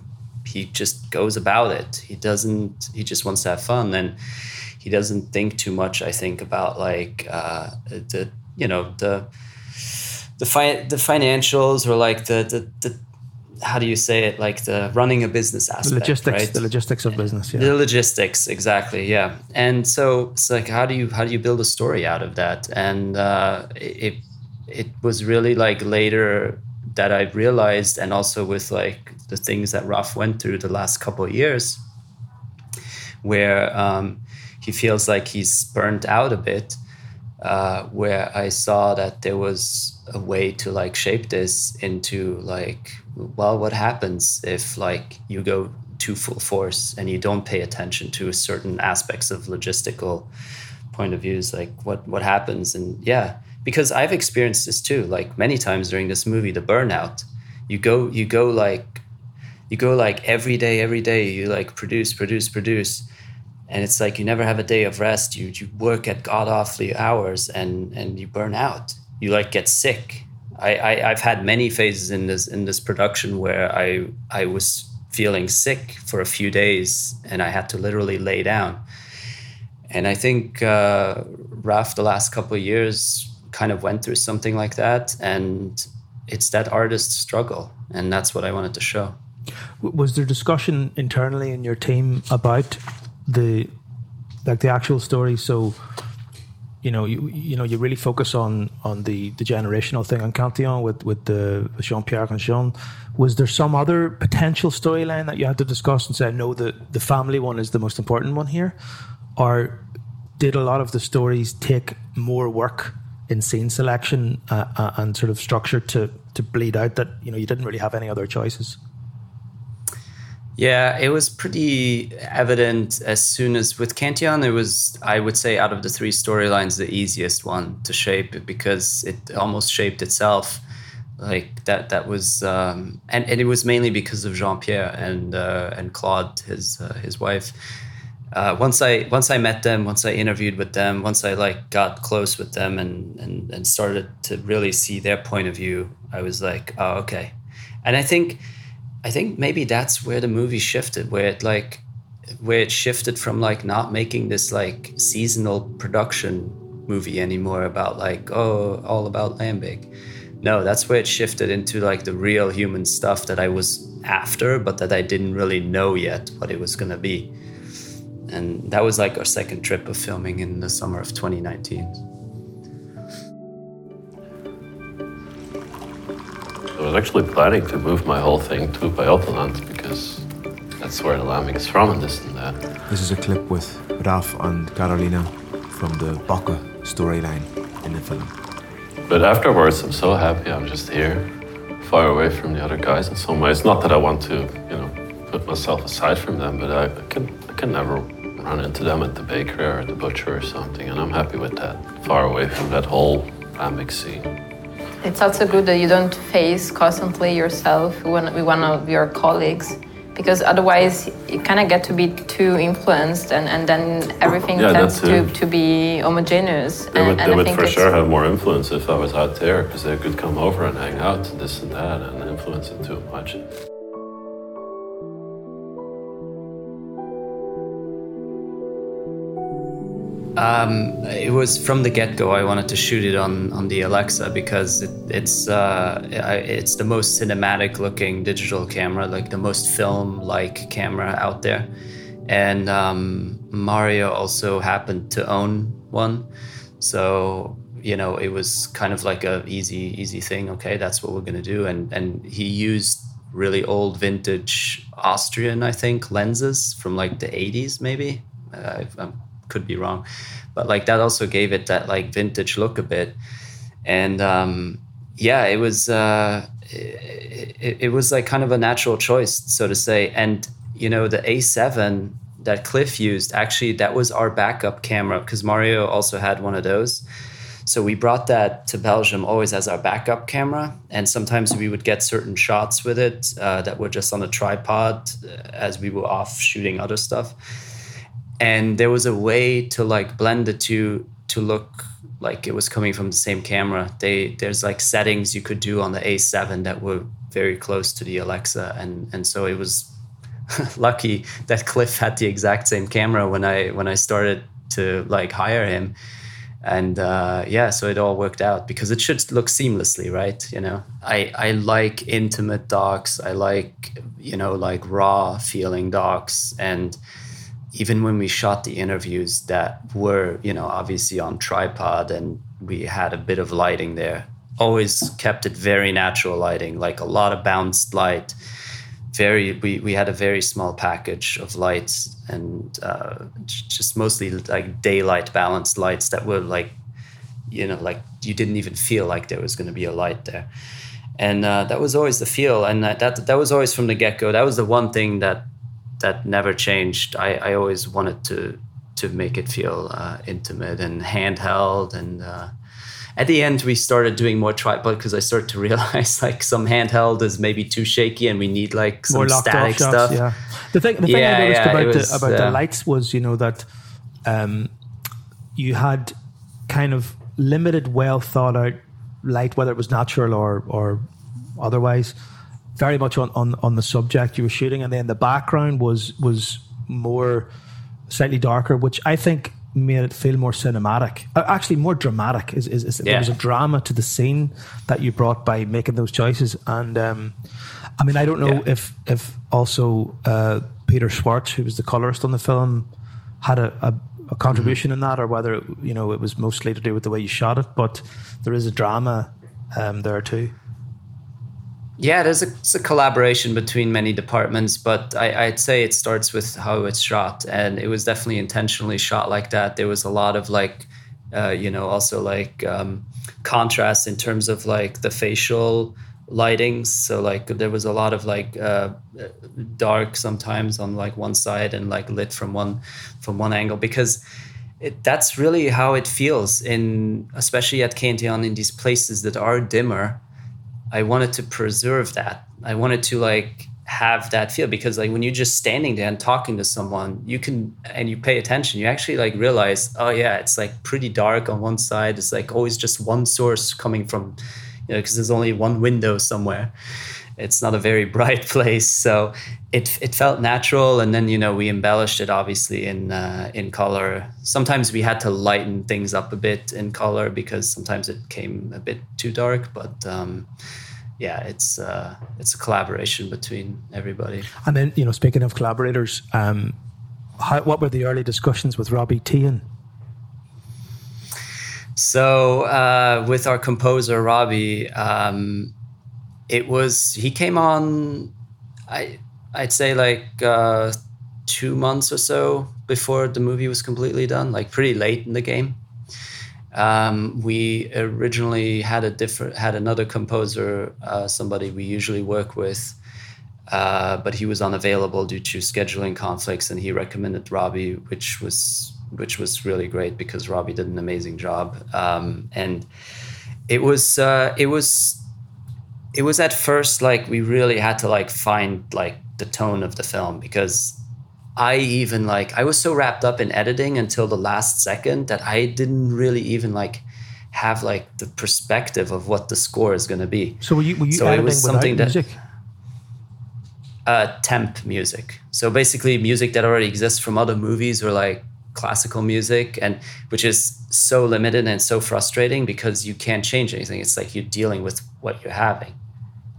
he just goes about it. He doesn't he just wants to have fun and he doesn't think too much i think about like uh, the you know the the fi- the financials or like the, the the how do you say it? Like the running a business aspect the logistics right? the logistics of business yeah. The logistics exactly yeah. And so it's like how do you how do you build a story out of that? And uh, it it was really like later that I realized and also with like the things that Raf went through the last couple of years where um, he feels like he's burnt out a bit uh, where I saw that there was a way to like shape this into like, well, what happens if like you go to full force and you don't pay attention to certain aspects of logistical point of views, like what what happens? And yeah, because I've experienced this too, like many times during this movie, the burnout. You go, you go like, you go like every day, every day. You like produce, produce, produce and it's like you never have a day of rest. You you work at god awfully hours and and you burn out. You like get sick. I, I i've had many phases in this in this production where i i was feeling sick for a few days and i had to literally lay down. And i think uh, raf the last couple of years kind of went through something like that. And it's that artist struggle. And that's what i wanted to show. Was there discussion internally in your team about the like the actual story. So you know, you you know, you really focus on on the the generational thing on Cantillon with with the Jean Pierre and Jean. Was there some other potential storyline that you had to discuss and say, no, the the family one is the most important one here, or did a lot of the stories take more work in scene selection uh, uh, and sort of structure to to bleed out that you know you didn't really have any other choices? Yeah, it was pretty evident as soon as with Cantillon, it was, I would say, out of the three storylines, the easiest one to shape because it almost shaped itself. Like that, that was, um, and, and it was mainly because of Jean Pierre and uh, and Claude, his uh, his wife. Uh, once I once I met them, once I interviewed with them, once I like got close with them and and and started to really see their point of view, I was like, oh okay. And I think I think maybe that's where the movie shifted, where it like where it shifted from like not making this like seasonal production movie anymore about like oh all about Lambic. No, that's where it shifted into like the real human stuff that I was after, but that I didn't really know yet what it was gonna be. And that was like our second trip of filming in the summer of 2019. I was actually planning to move my whole thing to Pajottenland because that's where the lambic is from and this and that. This is a clip with Raf and Carolina from the Bokke storyline in the film. But afterwards, I'm so happy I'm just here, far away from the other guys in some ways. Not that I want to, you know, put myself aside from them, but I, I can I can never run into them at the bakery or at the butcher or something, and I'm happy with that. Far away from that whole lambic scene. It's also good that you don't face constantly yourself with one of your colleagues because otherwise you kind of get to be too influenced and, and then everything yeah, tends to, to be homogeneous. They would, and, they would for sure have more influence if I was out there because they could come over and hang out and this and that and influence it too much. Um, it was from the get go. I wanted to shoot it on on the Alexa because it, it's uh, it's the most cinematic looking digital camera, like the most film like camera out there. And um, Mario also happened to own one, so you know it was kind of like a easy easy thing. Okay, that's what we're gonna do. And and he used really old vintage Austrian, I think, lenses from like the 80s, maybe. Uh, could be wrong, but like that also gave it that like vintage look a bit, and um, yeah, it was uh, it, it was like kind of a natural choice, so to say. And you know, the A7 that Cliff used actually that was our backup camera because Mario also had one of those. So we brought that to Belgium always as our backup camera, and sometimes we would get certain shots with it uh, that were just on a tripod uh, as we were off shooting other stuff and there was a way to like blend the two to look like it was coming from the same camera. They there's like settings you could do on the A7 that were very close to the Alexa, and and so it was lucky that Cliff had the exact same camera when I when I started to like hire him, and uh, yeah, so it all worked out because it should look seamlessly, right? You know, I I like intimate docs. I like you know like raw feeling docs and even when we shot the interviews that were, you know, obviously on tripod and we had a bit of lighting there, always kept it very natural lighting, like a lot of bounced light. Very, we, we had a very small package of lights and uh, just mostly like daylight balanced lights that were like, you know, like you didn't even feel like there was going to be a light there. And uh, that was always the feel. And that, that, that was always from the get go. That was the one thing that that never changed. I, I always wanted to to make it feel uh, intimate and handheld. And uh, at the end, we started doing more tripod because I started to realize like some handheld is maybe too shaky, and we need like some static shots, stuff. Yeah. The thing, the thing yeah, I noticed yeah, about was, the about the lights was, you know, that um, you had kind of limited, well thought out light, whether it was natural or or otherwise very much on, on, on the subject you were shooting, and then the background was was more slightly darker, which I think made it feel more cinematic. Uh, actually, more dramatic. Is, is, is yeah. there was a drama to the scene that you brought by making those choices, and um, I mean, I don't know yeah. if if also uh, Peter Schwartz, who was the colorist on the film, had a, a, a contribution mm-hmm. in that, or whether it, you know it was mostly to do with the way you shot it. But there is a drama um, there too. Yeah, there's a, it's a collaboration between many departments, but I, would say it starts with how it's shot, and it was definitely intentionally shot like that. There was a lot of like, uh, you know, also like um, contrast in terms of like the facial lightings. So like there was a lot of like uh, dark sometimes on like one side and like lit from one from one angle because. It, that's really how it feels in especially at Cantillon in these places that are dimmer I wanted to preserve that. I wanted to like have that feel because like when you're just standing there and talking to someone, you can and you pay attention, you actually like realize, oh yeah, it's like pretty dark on one side. It's like always just one source coming from, you know, because there's only one window somewhere. It's not a very bright place, so it it felt natural. And then you know we embellished it obviously in uh, in color. Sometimes we had to lighten things up a bit in color because sometimes it came a bit too dark, but. Um, yeah, it's uh, it's a collaboration between everybody. And then you know, speaking of collaborators, um, how, what were the early discussions with Robbie Tian? So uh, with our composer Robbie, um, it was he came on. I I'd say like uh, two months or so before the movie was completely done, like pretty late in the game. Um, we originally had a different had another composer, uh, somebody we usually work with, uh, but he was unavailable due to scheduling conflicts, and he recommended Robbie, which was which was really great because Robbie did an amazing job, um, and it was uh, it was it was at first like we really had to like find like the tone of the film because I even like I was so wrapped up in editing until the last second that I didn't really even like have like the perspective of what the score is going to be. So were you, were you so editing it was something that, music? Uh, temp music. So basically, music that already exists from other movies or like classical music, and which is so limited and so frustrating because you can't change anything. It's like you're dealing with what you're having,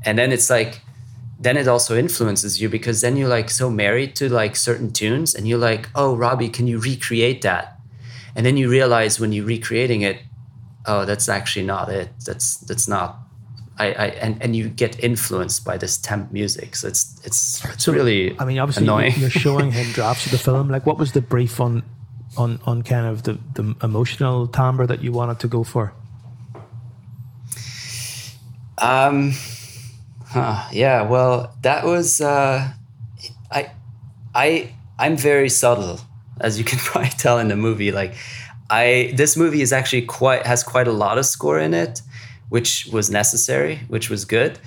and then it's like then it also influences you because then you're like so married to like certain tunes and you're like oh robbie can you recreate that? And then you realize when you're recreating it oh that's actually not it. That's that's not I, I and, and you get influenced by this temp music. So it's it's, it's so, really I mean obviously annoying. you're showing him drafts of the film. Like what was the brief on on on kind of the the emotional timbre that you wanted to go for? Um Huh, yeah, well, that was uh, I I I'm very subtle, as you can probably tell in the movie. Like I this movie is actually quite has quite a lot of score in it, which was necessary, which was good.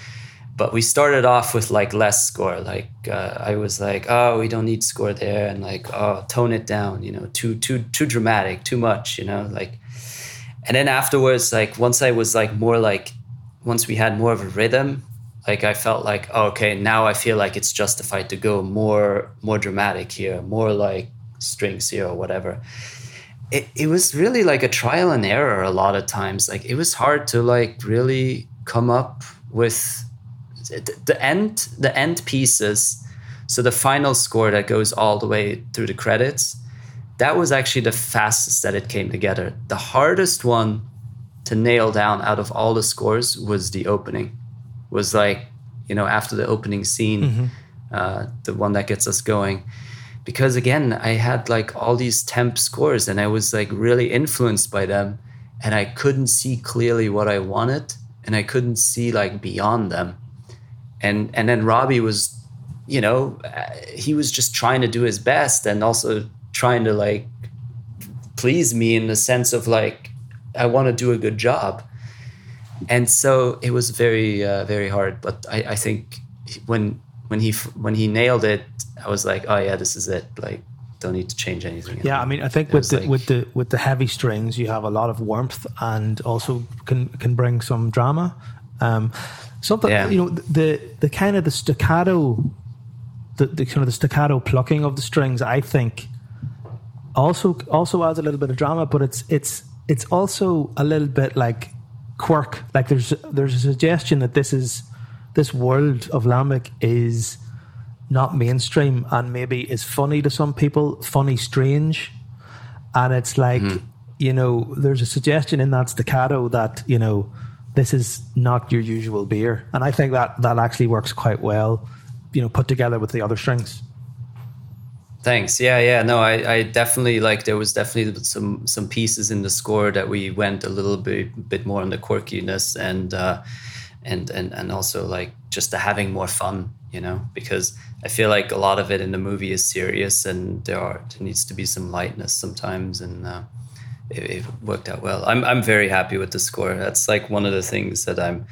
But we started off with like less score. Like uh, I was like, oh, we don't need score there, and like, oh, tone it down. You know, too too too dramatic, too much. You know, like. And then afterwards, like once I was like more like, once we had more of a rhythm, like I felt like oh, okay now I feel like it's justified to go more more dramatic here more like strings here or whatever. It, it was really like a trial and error a lot of times. Like it was hard to like really come up with the end the end pieces. So the final score that goes all the way through the credits that was actually the fastest that it came together. The hardest one to nail down out of all the scores was the opening was like you know after the opening scene mm-hmm. uh, the one that gets us going. Because again i had like all these temp scores and i was like really influenced by them and i couldn't see clearly what i wanted and i couldn't see like beyond them. And and then robbie was you know uh, he was just trying to do his best and also trying to like please me in the sense of like i want to do a good job and so it was very uh, very hard but I, I think when when he when he nailed it i was like oh yeah this is it. Like don't need to change anything yeah i mean i think with the like, with the with the heavy strings you have a lot of warmth and also can can bring some drama. Um something yeah. you know the the kind of the staccato the, the kind of the staccato plucking of the strings i think also also adds a little bit of drama but it's it's it's also a little bit like quirk. Like there's there's a suggestion that this is this world of Lambic is not mainstream and maybe is funny to some people, funny strange. And it's like, mm. you know, there's a suggestion in that staccato that, you know, this is not your usual beer. And I think that that actually works quite well, you know, put together with the other strings. Thanks. Yeah, yeah. No, I, I definitely like there was definitely some some pieces in the score that we went a little bit bit more on the quirkiness and uh and and and also like just having more fun, you know, because I feel like a lot of it in the movie is serious and there are there needs to be some lightness sometimes and uh, it, it worked out well. I'm I'm very happy with the score. That's like one of the things that I'm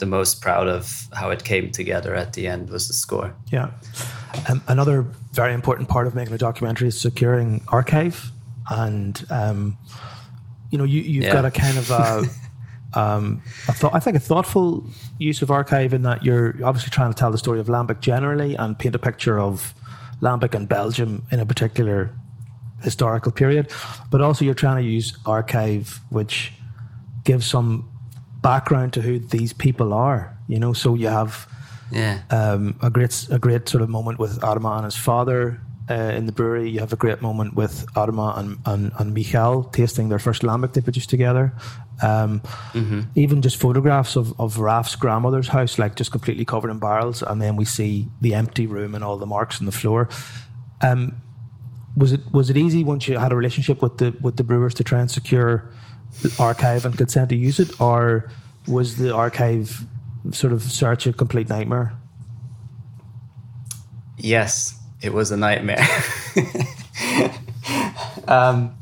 the most proud of how it came together at the end was the score. Yeah. Um, another very important part of making a documentary is securing archive. And, um, you know, you, you've yeah. got a kind of a, um, a th- I think a thoughtful use of archive in that you're obviously trying to tell the story of Lambic generally and paint a picture of Lambic and Belgium in a particular historical period, but also you're trying to use archive, which gives some background to who these people are. You know, so you have yeah um, a great a great sort of moment with Armand and his father uh, in the brewery. You have a great moment with Armand and, and, and Michael tasting their first lambic they produced together. Um, mm-hmm. Even just photographs of, of Raf's grandmother's house, like just completely covered in barrels, and then we see the empty room and all the marks on the floor. Um, was it was it easy once you had a relationship with the with the brewers to try and secure archive and consent to use it, or was the archive sort of search a complete nightmare? Yes, it was a nightmare. um,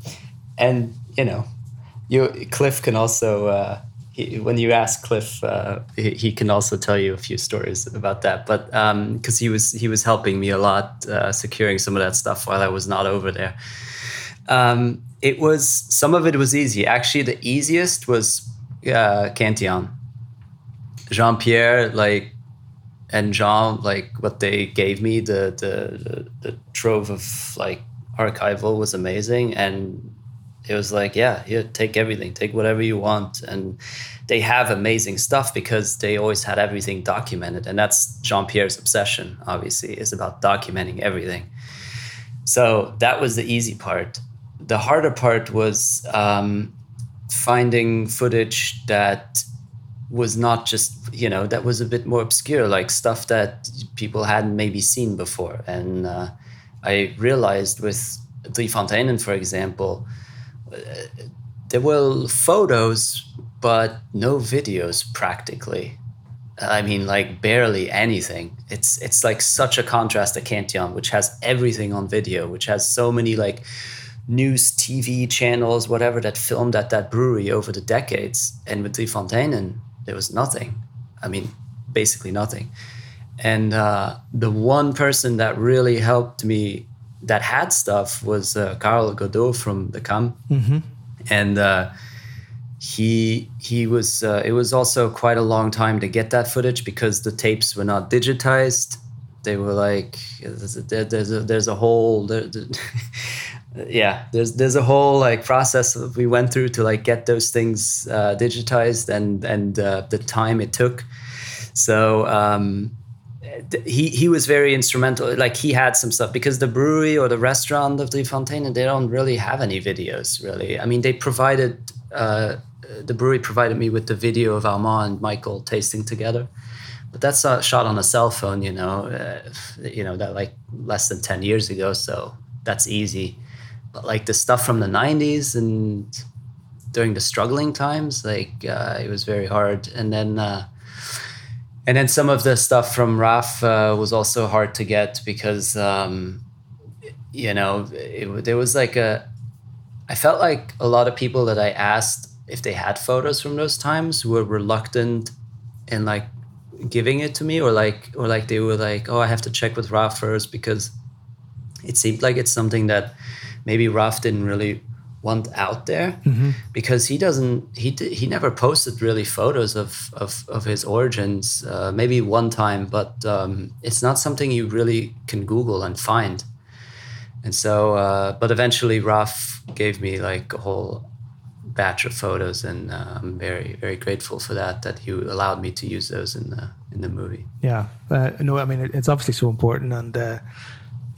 and you know, you Cliff can also uh, he, when you ask Cliff, uh, he, he, can also tell you a few stories about that. But because um, he was he was helping me a lot uh, securing some of that stuff while I was not over there. Um, it was some of it was easy. Actually, the easiest was uh, Cantillon. Jean Pierre, like, and Jean, like, what they gave me, the, the the the trove of like archival was amazing, and it was like, yeah, here, take everything, take whatever you want, and they have amazing stuff because they always had everything documented, and that's Jean Pierre's obsession. Obviously, is about documenting everything. So that was the easy part the harder part was um, finding footage that was not just you know that was a bit more obscure like stuff that people hadn't maybe seen before. And uh, i realized with Driefonteinen for example uh, there were photos but no videos practically. I mean like barely anything. It's it's like such a contrast to cantillon which has everything on video which has so many like news TV channels, whatever, that filmed at that brewery over the decades. And with Driefonteinen, there was nothing. I mean, basically nothing. And uh, the one person that really helped me that had stuff was uh, Carl Goddeau from the CAM. Mm-hmm. And uh, he he was uh, it was also quite a long time to get that footage because the tapes were not digitized they were like there's a, there's a, there's a whole there, yeah. There's there's a whole like process that we went through to like get those things uh, digitized and and uh, the time it took. So um, he he was very instrumental. Like he had some stuff. Because the brewery or the restaurant of Driefonteinen they don't really have any videos really. I mean they provided uh, the brewery provided me with the video of Armand and Michael tasting together. But that's uh, shot on a cell phone you know uh, you know that like less than 10 years ago. So that's easy like the stuff from the 90s and during the struggling times like uh, it was very hard. And then uh, and then some of the stuff from raf uh, was also hard to get because um, you know it, there was like a i felt like a lot of people that i asked if they had photos from those times were reluctant in like giving it to me or like or like they were like oh i have to check with raf first because it seemed like it's something that maybe Raf didn't really want out there mm-hmm. because he doesn't he he never posted really photos of of, of his origins uh, maybe one time but um, it's not something you really can google and find and so uh, but eventually Raf gave me like a whole batch of photos, and uh, I'm very very grateful for that that he allowed me to use those in the in the movie. Yeah, uh, no, I mean it's obviously so important, and uh,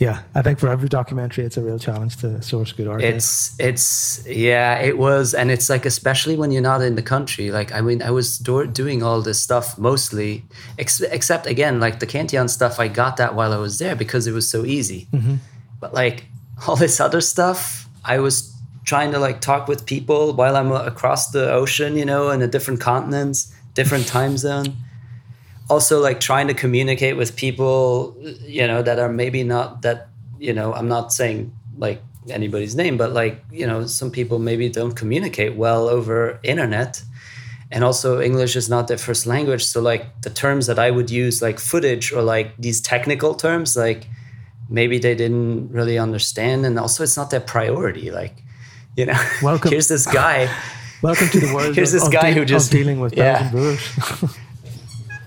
yeah, I think for every documentary, it's a real challenge to source good art. It's it's yeah, it was, and it's like especially when you're not in the country. Like I mean, I was do- doing all this stuff mostly, ex- except again, like the Cantillon stuff. I got that while I was there because it was so easy. Mm-hmm. But like all this other stuff, I was trying to like talk with people while I'm across the ocean, you know, in a different continent, different time zone also like trying to communicate with people you know that are maybe not that you know i'm not saying like anybody's name but like you know some people maybe don't communicate well over internet. And also english is not their first language. So like the terms that i would use like footage or like these technical terms like maybe they didn't really understand. And also it's not their priority like you know welcome here's this guy. Welcome to the world here's this of, guy of who just dealing with yeah.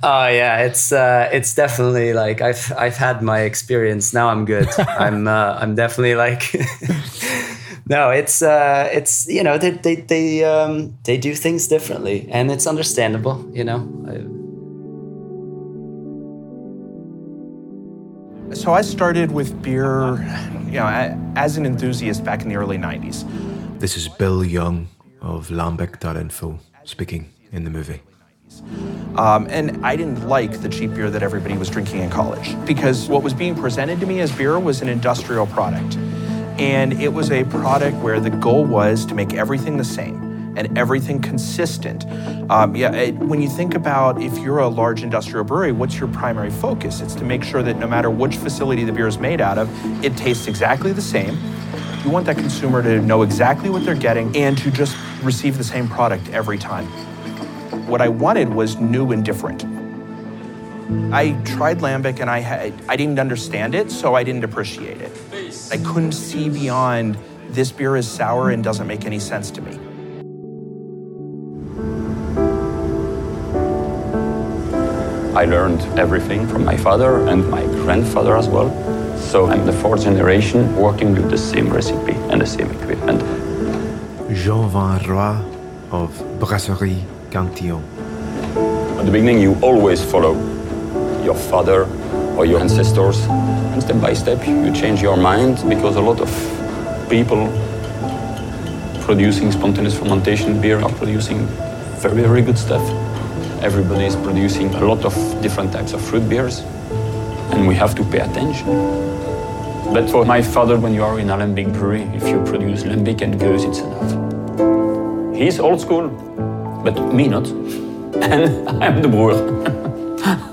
Oh yeah, it's uh, it's definitely like I've I've had my experience. Now I'm good. I'm uh, I'm definitely like. no, it's uh, it's you know they they they um, they do things differently, and it's understandable. You know. So I started with beer, you know, as an enthusiast back in the early '90s. This is Bill Young of Lambic.info speaking in the movie. Um, and I didn't like the cheap beer that everybody was drinking in college because what was being presented to me as beer was an industrial product. And it was a product where the goal was to make everything the same and everything consistent. Um, yeah, it, when you think about if you're a large industrial brewery, what's your primary focus? It's to make sure that no matter which facility the beer is made out of, it tastes exactly the same. You want that consumer to know exactly what they're getting and to just receive the same product every time. What I wanted was new and different. I tried lambic and I had, I didn't understand it, so I didn't appreciate it. I couldn't see beyond this beer is sour and doesn't make any sense to me. I learned everything from my father and my grandfather as well. So I'm the fourth generation working with the same recipe and the same equipment. Jean Van Roy of Brasserie Cantillon. At the beginning, you always follow your father or your ancestors, and step by step, you change your mind because a lot of people producing spontaneous fermentation beer are producing very, very good stuff. Everybody is producing a lot of different types of fruit beers, and we have to pay attention. But for my father, when you are in a lambic brewery, if you produce lambic and gueuze, it's enough. He's old school, but me not. And I'm the brewer.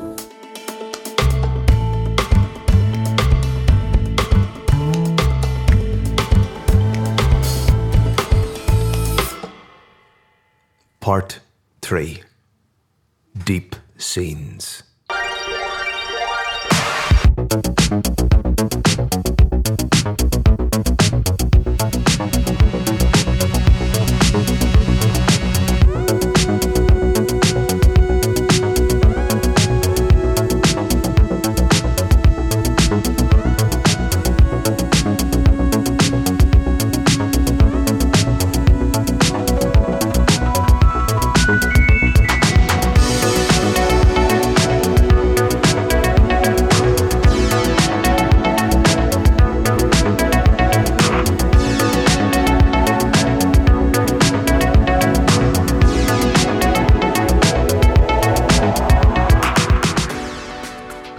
Part 3 Deep Scenes.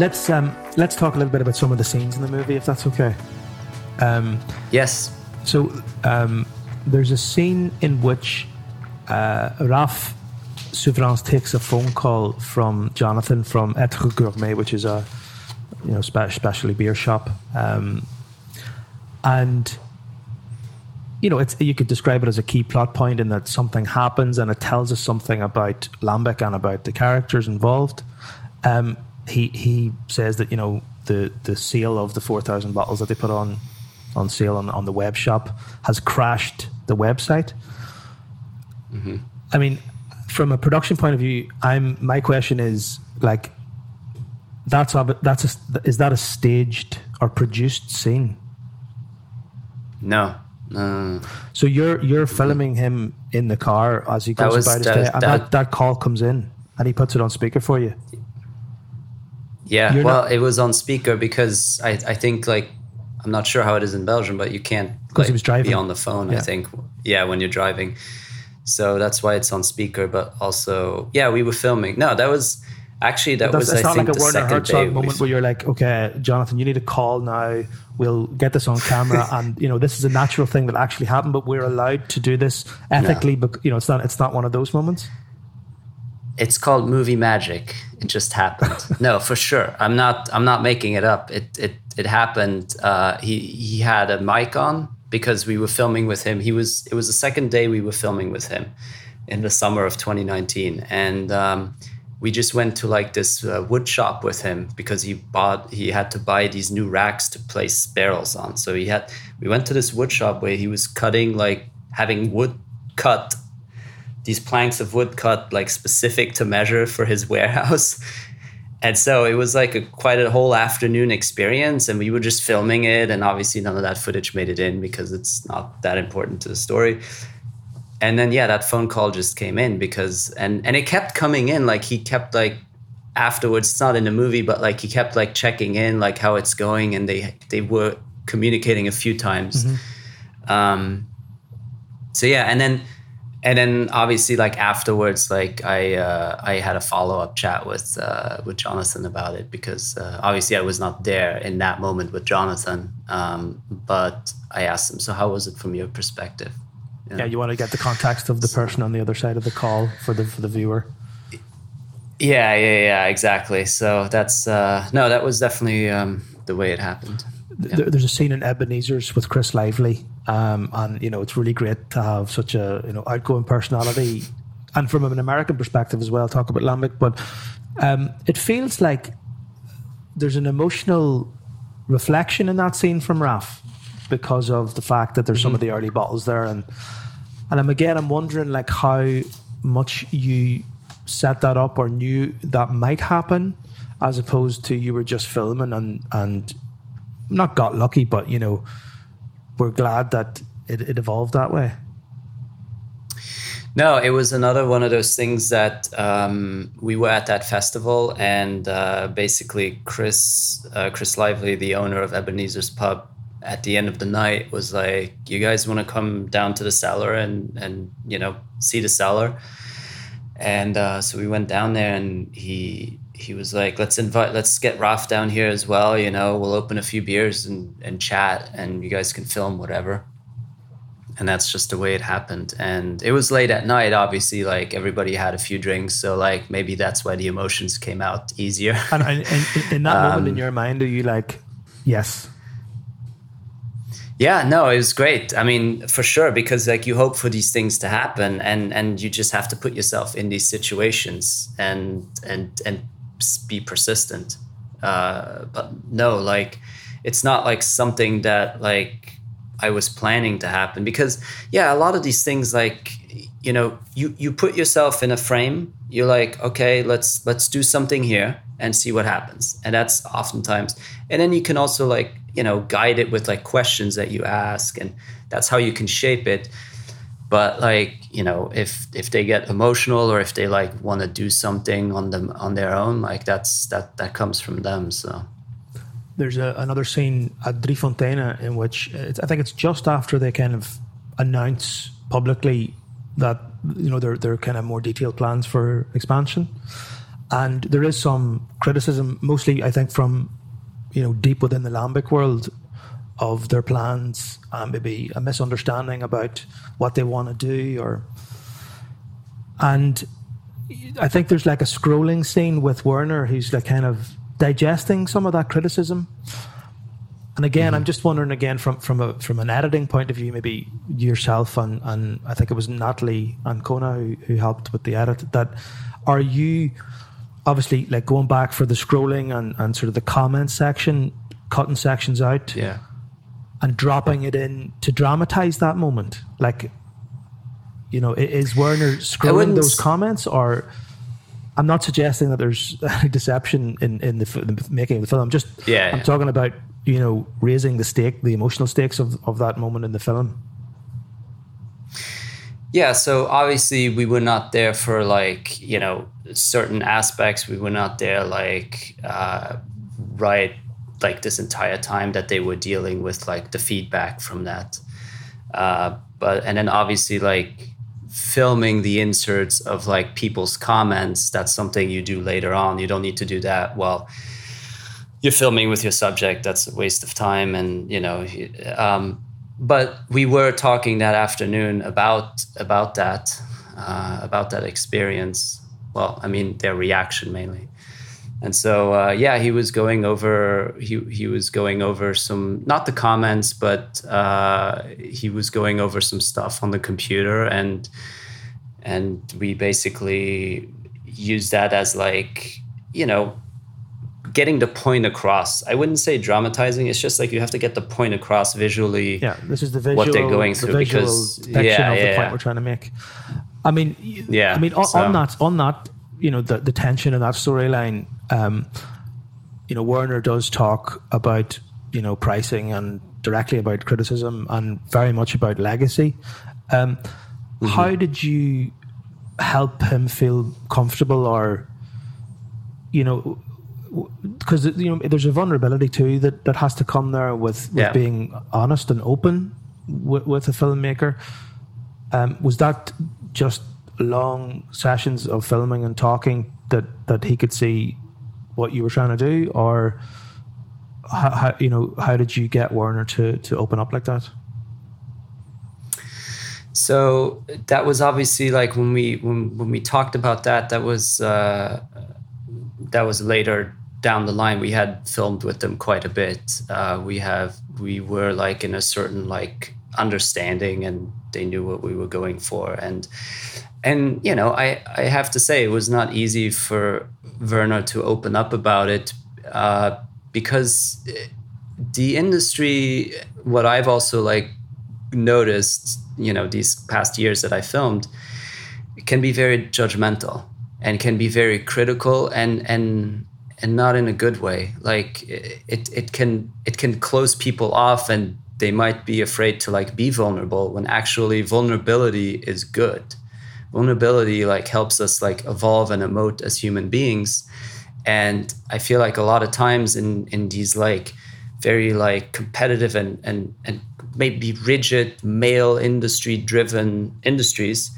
Let's um, let's talk a little bit about some of the scenes in the movie, if that's okay. Um, yes. So um, there's a scene in which uh, Raf Souvereyns takes a phone call from Jonathan from Etre Gourmet, which is a you know spe- specialty beer shop, um, and you know it's you could describe it as a key plot point in that something happens and it tells us something about Lambic and about the characters involved. Um, he he says that you know the the sale of the four thousand bottles that they put on on sale on, on the web shop has crashed the website. Mm-hmm. I mean, from a production point of view, I'm my question is like that's a, that's a, is that a staged or produced scene? No, no. So you're you're filming him in the car as he goes about his day, and that, that call comes in, and he puts it on speaker for you. Yeah, You're well, not, it was on speaker because I, I think like I'm not sure how it is in Belgium, but you can't like, he was driving. be on the phone. Yeah. I think yeah, when you're driving, so that's why it's on speaker. But also, yeah, we were filming. No, that was actually that was. It's I not like a Werner Herzog moment where you're like, okay, Jonathan, you need a call now. We'll get this on camera, and you know this is a natural thing that actually happened, but we're allowed to do this ethically. No. But you know, it's not. It's not one of those moments. It's called movie magic. It just happened. no, for sure. I'm not. I'm not making it up. It it it happened. Uh, he he had a mic on because we were filming with him. He was. It was the second day we were filming with him in the summer of 2019, and um, we just went to like this uh, wood shop with him because he bought. He had to buy these new racks to place barrels on. So he had. We went to this wood shop where he was cutting like having wood cut these planks of wood cut like specific to measure for his warehouse. And so it was like a quite a whole afternoon experience, and we were just filming it. And obviously, none of that footage made it in because it's not that important to the story. And then, yeah, that phone call just came in because, and and it kept coming in. Like he kept like afterwards. It's not in the movie, but like he kept like checking in, like how it's going, and they they were communicating a few times. Mm-hmm. Um, so yeah, and then and then obviously like afterwards like i uh, i had a follow-up chat with uh, with jonathan about it because uh, obviously i was not there in that moment with jonathan. Um, but i asked him so how was it from your perspective? Know? yeah you want to get the context of the person on the other side of the call for the for the viewer? Yeah yeah yeah exactly. So that's uh, no that was definitely um, the way it happened. Yeah. there's a scene in ebenezer's with chris lively um, and you know, it's really great to have such a you know outgoing personality, and from an American perspective as well. Talk about Lambic, but um, it feels like there's an emotional reflection in that scene from Raf because of the fact that there's mm-hmm. some of the early bottles there, and and I'm again I'm wondering like how much you set that up or knew that might happen, as opposed to you were just filming and and not got lucky, but you know we're glad that it, it evolved that way. No, it was another one of those things that um, we were at that festival, and uh, basically Chris uh, Chris Lively, the owner of Ebenezer's Pub, at the end of the night was like, "You guys want to come down to the cellar and and you know see the cellar?" And uh, so we went down there, and he he was like, let's invite, let's get Raf down here as well. You know, we'll open a few beers and, and chat and you guys can film whatever. And that's just the way it happened. And it was late at night, obviously, like everybody had a few drinks. So, like, maybe that's why the emotions came out easier. and, and, and in that um, moment in um, your mind, are you like, yes? Yeah, no, it was great. I mean, for sure, because like you hope for these things to happen, and and you just have to put yourself in these situations and and and be persistent. Uh, but no, like it's not like something that like I was planning to happen because yeah, a lot of these things like you know you you put yourself in a frame. You're like okay, let's let's do something here and see what happens, and that's oftentimes. And then you can also like you know guide it with like questions that you ask, and that's how you can shape it but like you know if if they get emotional or if they like want to do something on them on their own like that's that that comes from them so. There's a, another scene at Driefonteinen in which I think it's just after they kind of announce publicly that you know their kind of more detailed plans for expansion, and there is some criticism, mostly I think from you know deep within the Lambic world, of their plans, uh, maybe a misunderstanding about what they want to do, or and I think there's like a scrolling scene with Werner who's like kind of digesting some of that criticism. And again, mm-hmm. I'm just wondering again from from a from an editing point of view, maybe yourself and and I think it was Natalie Ancona who, who helped with the edit. That are you obviously like going back for the scrolling and, and sort of the comment section, cutting sections out? Yeah and dropping it in to dramatize that moment? Like, you know, is Werner scrolling those comments or? I'm not suggesting that there's deception in, in the, the, making of the film. I'm just yeah, I'm yeah. talking about you know raising the stake, the emotional stakes of, of that moment in the film. Yeah, so obviously we were not there for like you know certain aspects. We were not there like uh, right like this entire time that they were dealing with like the feedback from that. Uh, but and then obviously like filming the inserts of like people's comments. That's something you do later on. You don't need to do that. Well, you're filming with your subject. That's a waste of time, and you know. Um, but we were talking that afternoon about about that uh, about that experience. Well, I mean their reaction mainly, and so uh, yeah, he was going over he he was going over some not the comments, but uh, he was going over some stuff on the computer, and and we basically used that as like you know getting the point across. I wouldn't say dramatizing. It's just like you have to get the point across visually. Yeah, this is the visual. What they're going through the because depiction yeah, of yeah, the point we're trying to make. I mean, yeah. I mean, on, so. on that, on that, you know, the the tension in that storyline. Um, you know, Werner does talk about you know pricing and directly about criticism and very much about legacy. Um, mm-hmm. How did you help him feel comfortable or you know because you know there's a vulnerability too that, that has to come there with, with yeah. being honest and open with, with a filmmaker. Um, was that just long sessions of filming and talking that that he could see what you were trying to do, or how, how you know how did you get Werner to to open up like that? So that was obviously like when we when when we talked about that. That was uh, that was later down the line we had filmed with them quite a bit uh, we have we were like in a certain like understanding and they knew what we were going for and and you know i i have to say it was not easy for werner to open up about it uh, because the industry what i've also like noticed you know these past years that i filmed can be very judgmental and can be very critical and and and not in a good way. Like it, it can it can close people off, and they might be afraid to like be vulnerable when actually vulnerability is good. Vulnerability like helps us like evolve and emote as human beings, and I feel like a lot of times in in these like very like competitive and and and maybe rigid male industry driven industries.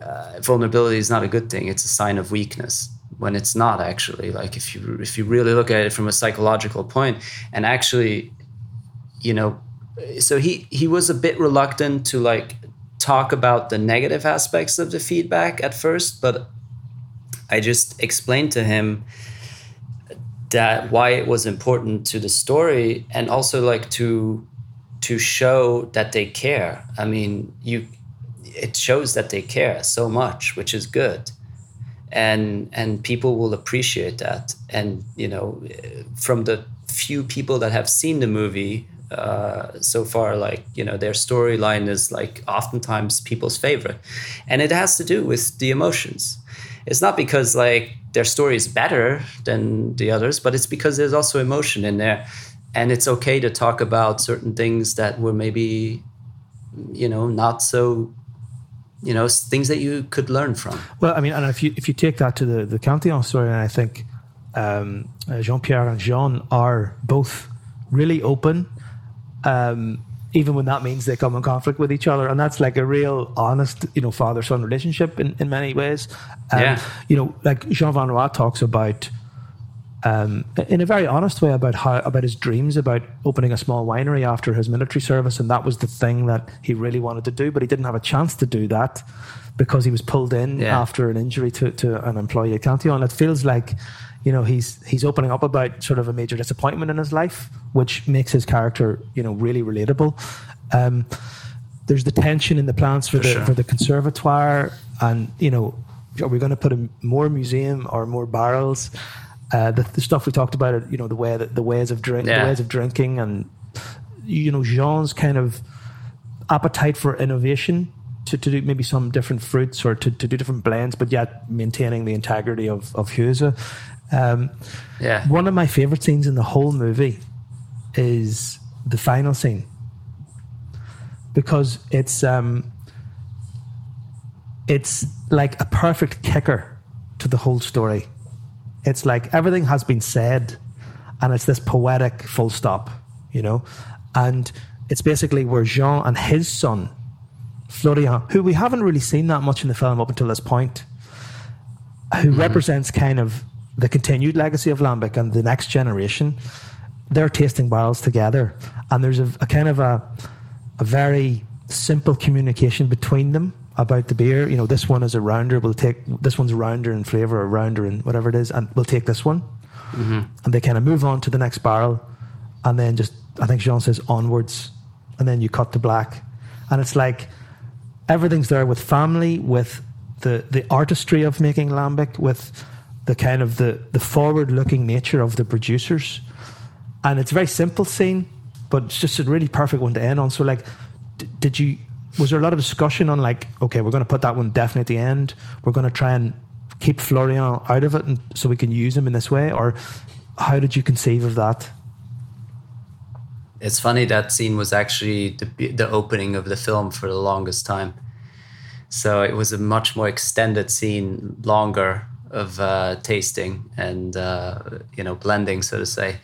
Uh, vulnerability is not a good thing. It's a sign of weakness when it's not actually like if you if you really look at it from a psychological point and actually you know so he he was a bit reluctant to like talk about the negative aspects of the feedback at first but i just explained to him that why it was important to the story and also like to to show that they care. I mean you it shows that they care so much which is good. And and people will appreciate that. And you know from the few people that have seen the movie uh, so far like you know their storyline is like oftentimes people's favorite. And it has to do with the emotions. It's not because like their story is better than the others but it's because there's also emotion in there. And it's okay to talk about certain things that were maybe you know not so you know things that you could learn from. Well, I mean, and if you if you take that to the the Cantillon story, and I think um, uh, Jean Pierre and Jean are both really open. Um, even when that means they come in conflict with each other. And that's like a real honest, you know, father son relationship in, in many ways. Um, yeah. You know, like Jean Van Roy talks about um, in a very honest way about how about his dreams about opening a small winery after his military service, and that was the thing that he really wanted to do, but he didn't have a chance to do that because he was pulled in yeah. after an injury to, to an employee at Cantillon. It feels like, you know, he's he's opening up about sort of a major disappointment in his life, which makes his character, you know, really relatable. Um, there's the tension in the plans for, for the sure. for the conservatoire, and you know, are we going to put a more museum or more barrels? Uh, the, the, stuff we talked about, you know, the way that the ways of drink, yeah. the ways of drinking, and you know, Jean's kind of appetite for innovation to, to do maybe some different fruits or to, to do different blends, but yet maintaining the integrity of of gueuze. Um, yeah. One of my favorite scenes in the whole movie is the final scene because it's um, it's like a perfect kicker to the whole story. It's like everything has been said, and it's this poetic full stop, you know? And it's basically where Jean and his son, Florian, who we haven't really seen that much in the film up until this point, who mm-hmm. represents kind of the continued legacy of Lambic and the next generation, they're tasting barrels together. And there's a, a kind of a, a very simple communication between them about the beer. You know, this one is a rounder. We'll take this one's a rounder in flavor, or rounder in whatever it is, and we'll take this one. Mm-hmm. And they kind of move on to the next barrel, and then just I think Jean says onwards, and then you cut to black, and it's like everything's there with family, with the the artistry of making lambic, with the kind of the the forward looking nature of the producers, and it's a very simple scene, but it's just a really perfect one to end on. So like, d- did you? Was there a lot of discussion on like, okay, we're going to put that one definitely at the end. We're going to try and keep Florian out of it, and so we can use him in this way, or how did you conceive of that? It's funny that scene was actually the the opening of the film for the longest time. So it was a much more extended scene, longer of uh, tasting and uh, you know blending, so to say.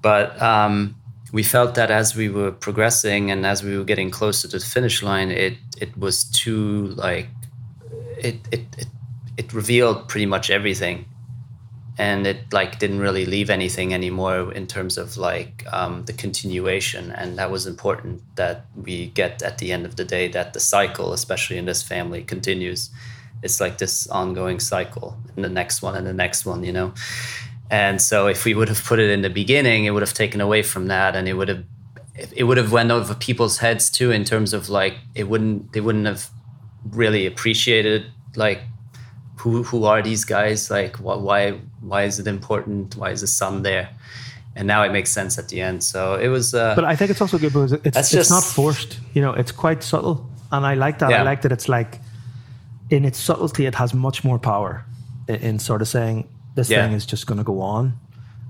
But um, we felt that as we were progressing and as we were getting closer to the finish line, it it was too like it it it, it revealed pretty much everything. And it like didn't really leave anything anymore in terms of like um, the continuation. And that was important that we get at the end of the day that the cycle especially in this family continues it's like this ongoing cycle and the next one and the next one you know and so if we would have put it in the beginning it would have taken away from that and it would have it would have went over people's heads too in terms of like it wouldn't they wouldn't have really appreciated like who who are these guys? Like, why why is it important? Why is the sun there? And now it makes sense at the end. So it was. Uh, but I think it's also good because it's it's just, not forced. You know, it's quite subtle, and I like that. Yeah. I like that it's like in its subtlety, it has much more power in, in sort of saying this yeah. thing is just going to go on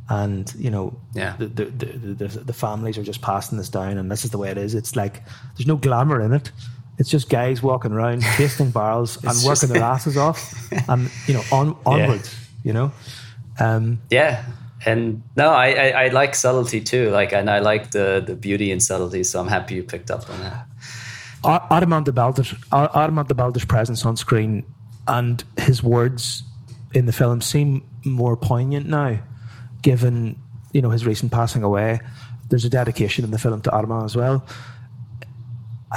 and you know yeah. the, the, the, the, the families are just passing this down and this is the way it is it's like there's no glamour in it it's just guys walking around tasting barrels and working their asses off, and you know, on onwards. Yeah. You know. Um, yeah, and no, I, I, I like subtlety too. Like, and I like the the beauty in subtlety. So I'm happy you picked up on that. Armand Debelder, Armand Debelder's presence on screen and his words in the film seem more poignant now, given you know his recent passing away. There's a dedication in the film to Armand as well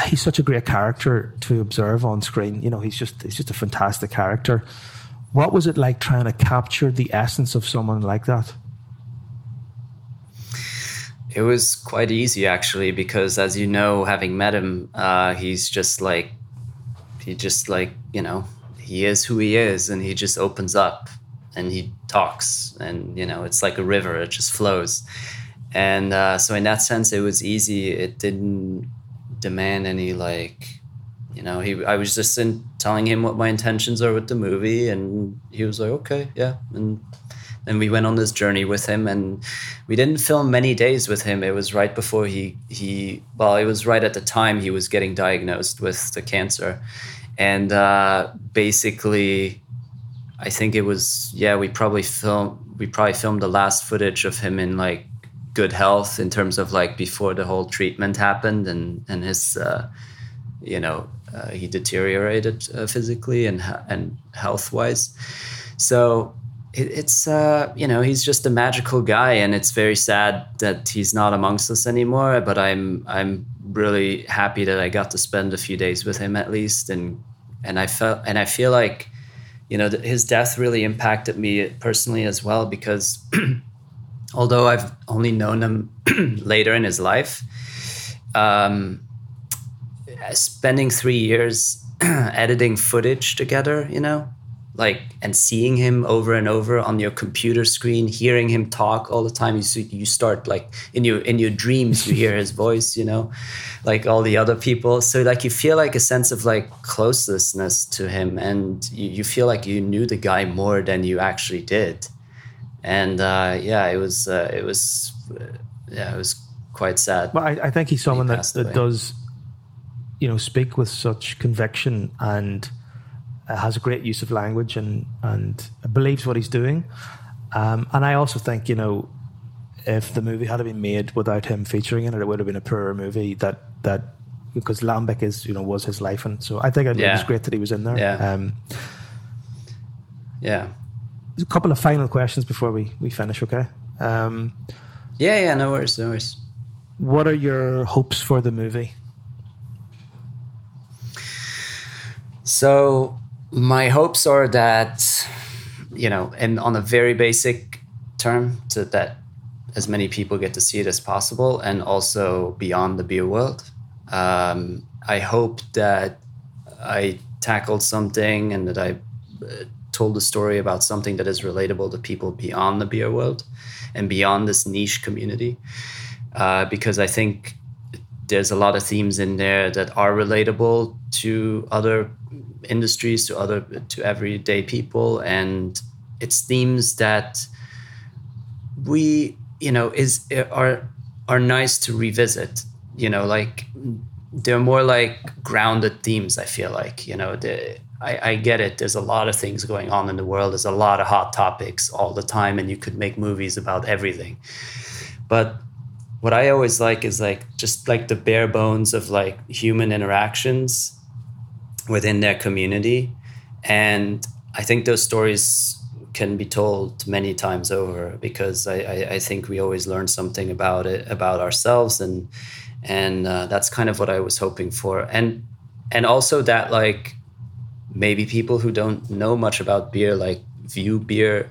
he's such a great character to observe on screen. You know, he's just he's just a fantastic character. What was it like trying to capture the essence of someone like that? It was quite easy actually, because as you know, having met him, uh, he's just like he just like you know he is who he is, and he just opens up and he talks, and you know it's like a river; it just flows. And uh, so, in that sense, it was easy. It didn't demand any like you know he i was just in telling him what my intentions are with the movie and he was like okay yeah and then we went on this journey with him and we didn't film many days with him. It was right before he he well it was right at the time he was getting diagnosed with the cancer. And uh, basically i think it was yeah we probably filmed we probably filmed the last footage of him in like good health in terms of like before the whole treatment happened and and his uh, you know uh, he deteriorated uh, physically and and health wise so it's uh, you know he's just a magical guy and it's very sad that he's not amongst us anymore but i'm i'm really happy that i got to spend a few days with him at least and and i felt and i feel like you know his death really impacted me personally as well because although I've only known him later in his life, um, spending three years editing footage together, you know, like and seeing him over and over on your computer screen, hearing him talk all the time. You you start like in your in your dreams, you hear his voice, you know, like all the other people. So like you feel like a sense of like closeness to him, and you, you feel like you knew the guy more than you actually did and uh, yeah, it was uh, it was uh, yeah, it was quite sad. But I, I think he's someone that, that does, you know, speak with such conviction and has a great use of language and and believes what he's doing. Um, and I also think you know if the movie had been made without him featuring in it, it would have been a poorer movie. That that because Lambic is you know was his life, and so I think it yeah. was great that he was in there. Yeah. Um, yeah. A couple of final questions before we we finish. Okay. Um, yeah. Yeah. No worries. No worries. What are your hopes for the movie? So my hopes are that you know, and on a very basic term, to that as many people get to see it as possible, and also beyond the beer world. Um, I hope that I tackled something and that I uh, told a story about something that is relatable to people beyond the beer world and beyond this niche community. Uh, because I think there's a lot of themes in there that are relatable to other industries, to other to everyday people, and it's themes that we you know is are are nice to revisit you know like they're more like grounded themes i feel like you know the, I, I get it there's a lot of things going on in the world there's a lot of hot topics all the time and you could make movies about everything. But what i always like is like just like the bare bones of like human interactions within their community. And i think those stories can be told many times over because I, I, I, think we always learn something about it about ourselves. And and uh, that's kind of what I was hoping for. And and also that like maybe people who don't know much about beer like view beer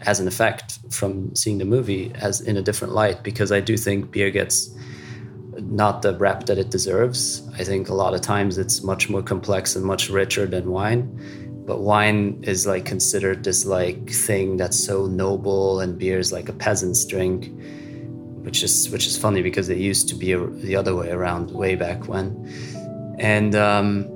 as an effect from seeing the movie as in a different light because I do think beer gets not the rep that it deserves. I think a lot of times it's much more complex and much richer than wine but wine is like considered this like thing that's so noble and beer is like a peasant's drink which is which is funny because it used to be the other way around way back when and um,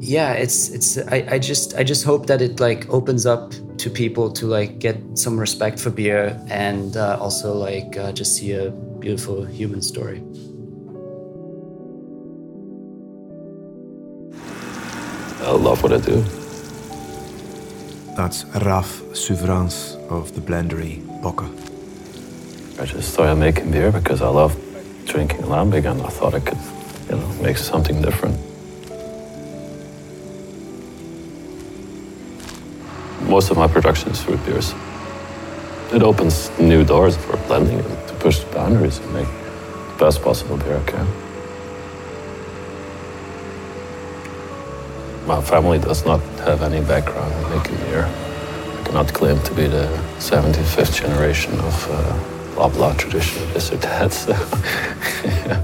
yeah it's it's I, I just i just hope that it like opens up to people to like get some respect for beer and uh, also like uh, just see a beautiful human story I love what I do. That's Raf Souvereyns of the blendery Bokke. I just started making beer because I love drinking lambic and I thought I could, you know, make something different. Most of my production is fruit beers. It opens new doors for blending and to push the boundaries and make the best possible beer I can. My family does not have any background in making beer. I cannot claim to be the 75th generation of uh, Loblaw tradition of this or that. So, yeah.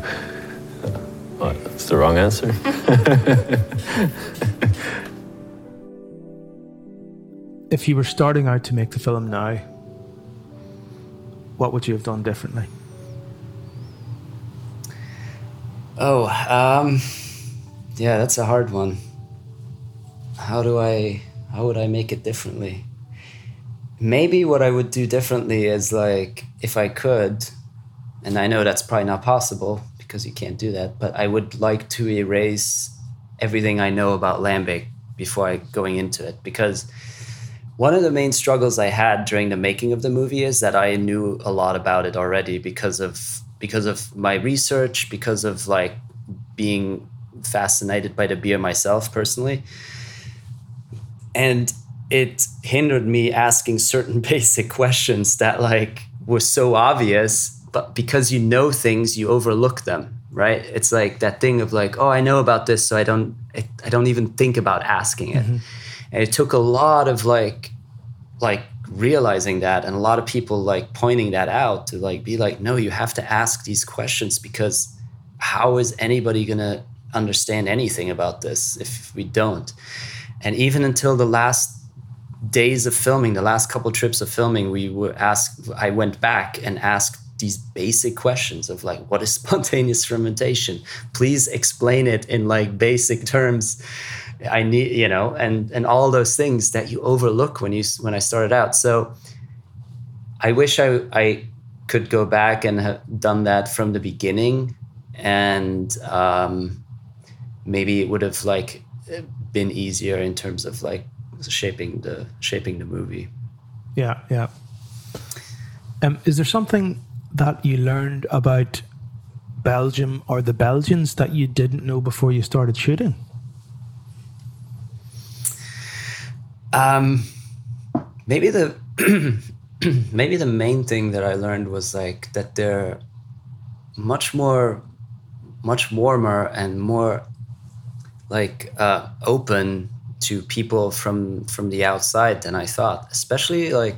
What, that's the wrong answer. if you were starting out to make the film now, what would you have done differently? Oh, um, yeah, that's a hard one how do I how would I make it differently? Maybe what I would do differently is like if I could, and I know that's probably not possible because you can't do that, but I would like to erase everything I know about Lambic before I going into it because one of the main struggles I had during the making of the movie is that I knew a lot about it already because of because of my research, because of like being fascinated by the beer myself personally and it hindered me asking certain basic questions that like were so obvious but because you know things you overlook them right? It's like that thing of like oh i know about this so i don't i don't even think about asking it. Mm-hmm. and it took a lot of like like realizing that and a lot of people like pointing that out to like be like no you have to ask these questions because how is anybody going to understand anything about this if we don't and even until the last days of filming, the last couple trips of filming, we were asked, I went back and asked these basic questions of like, what is spontaneous fermentation? Please explain it in like basic terms. I need, you know, and and all those things that you overlook when you when I started out. So I wish I I could go back and have done that from the beginning, and um, maybe it would have like been easier in terms of like shaping the shaping the movie. Yeah, yeah. Um, is there something that you learned about Belgium or the Belgians that you didn't know before you started shooting? Um, maybe the maybe the main thing that I learned was like that they're much more, much warmer and more like uh, open to people from from the outside than I thought. Especially like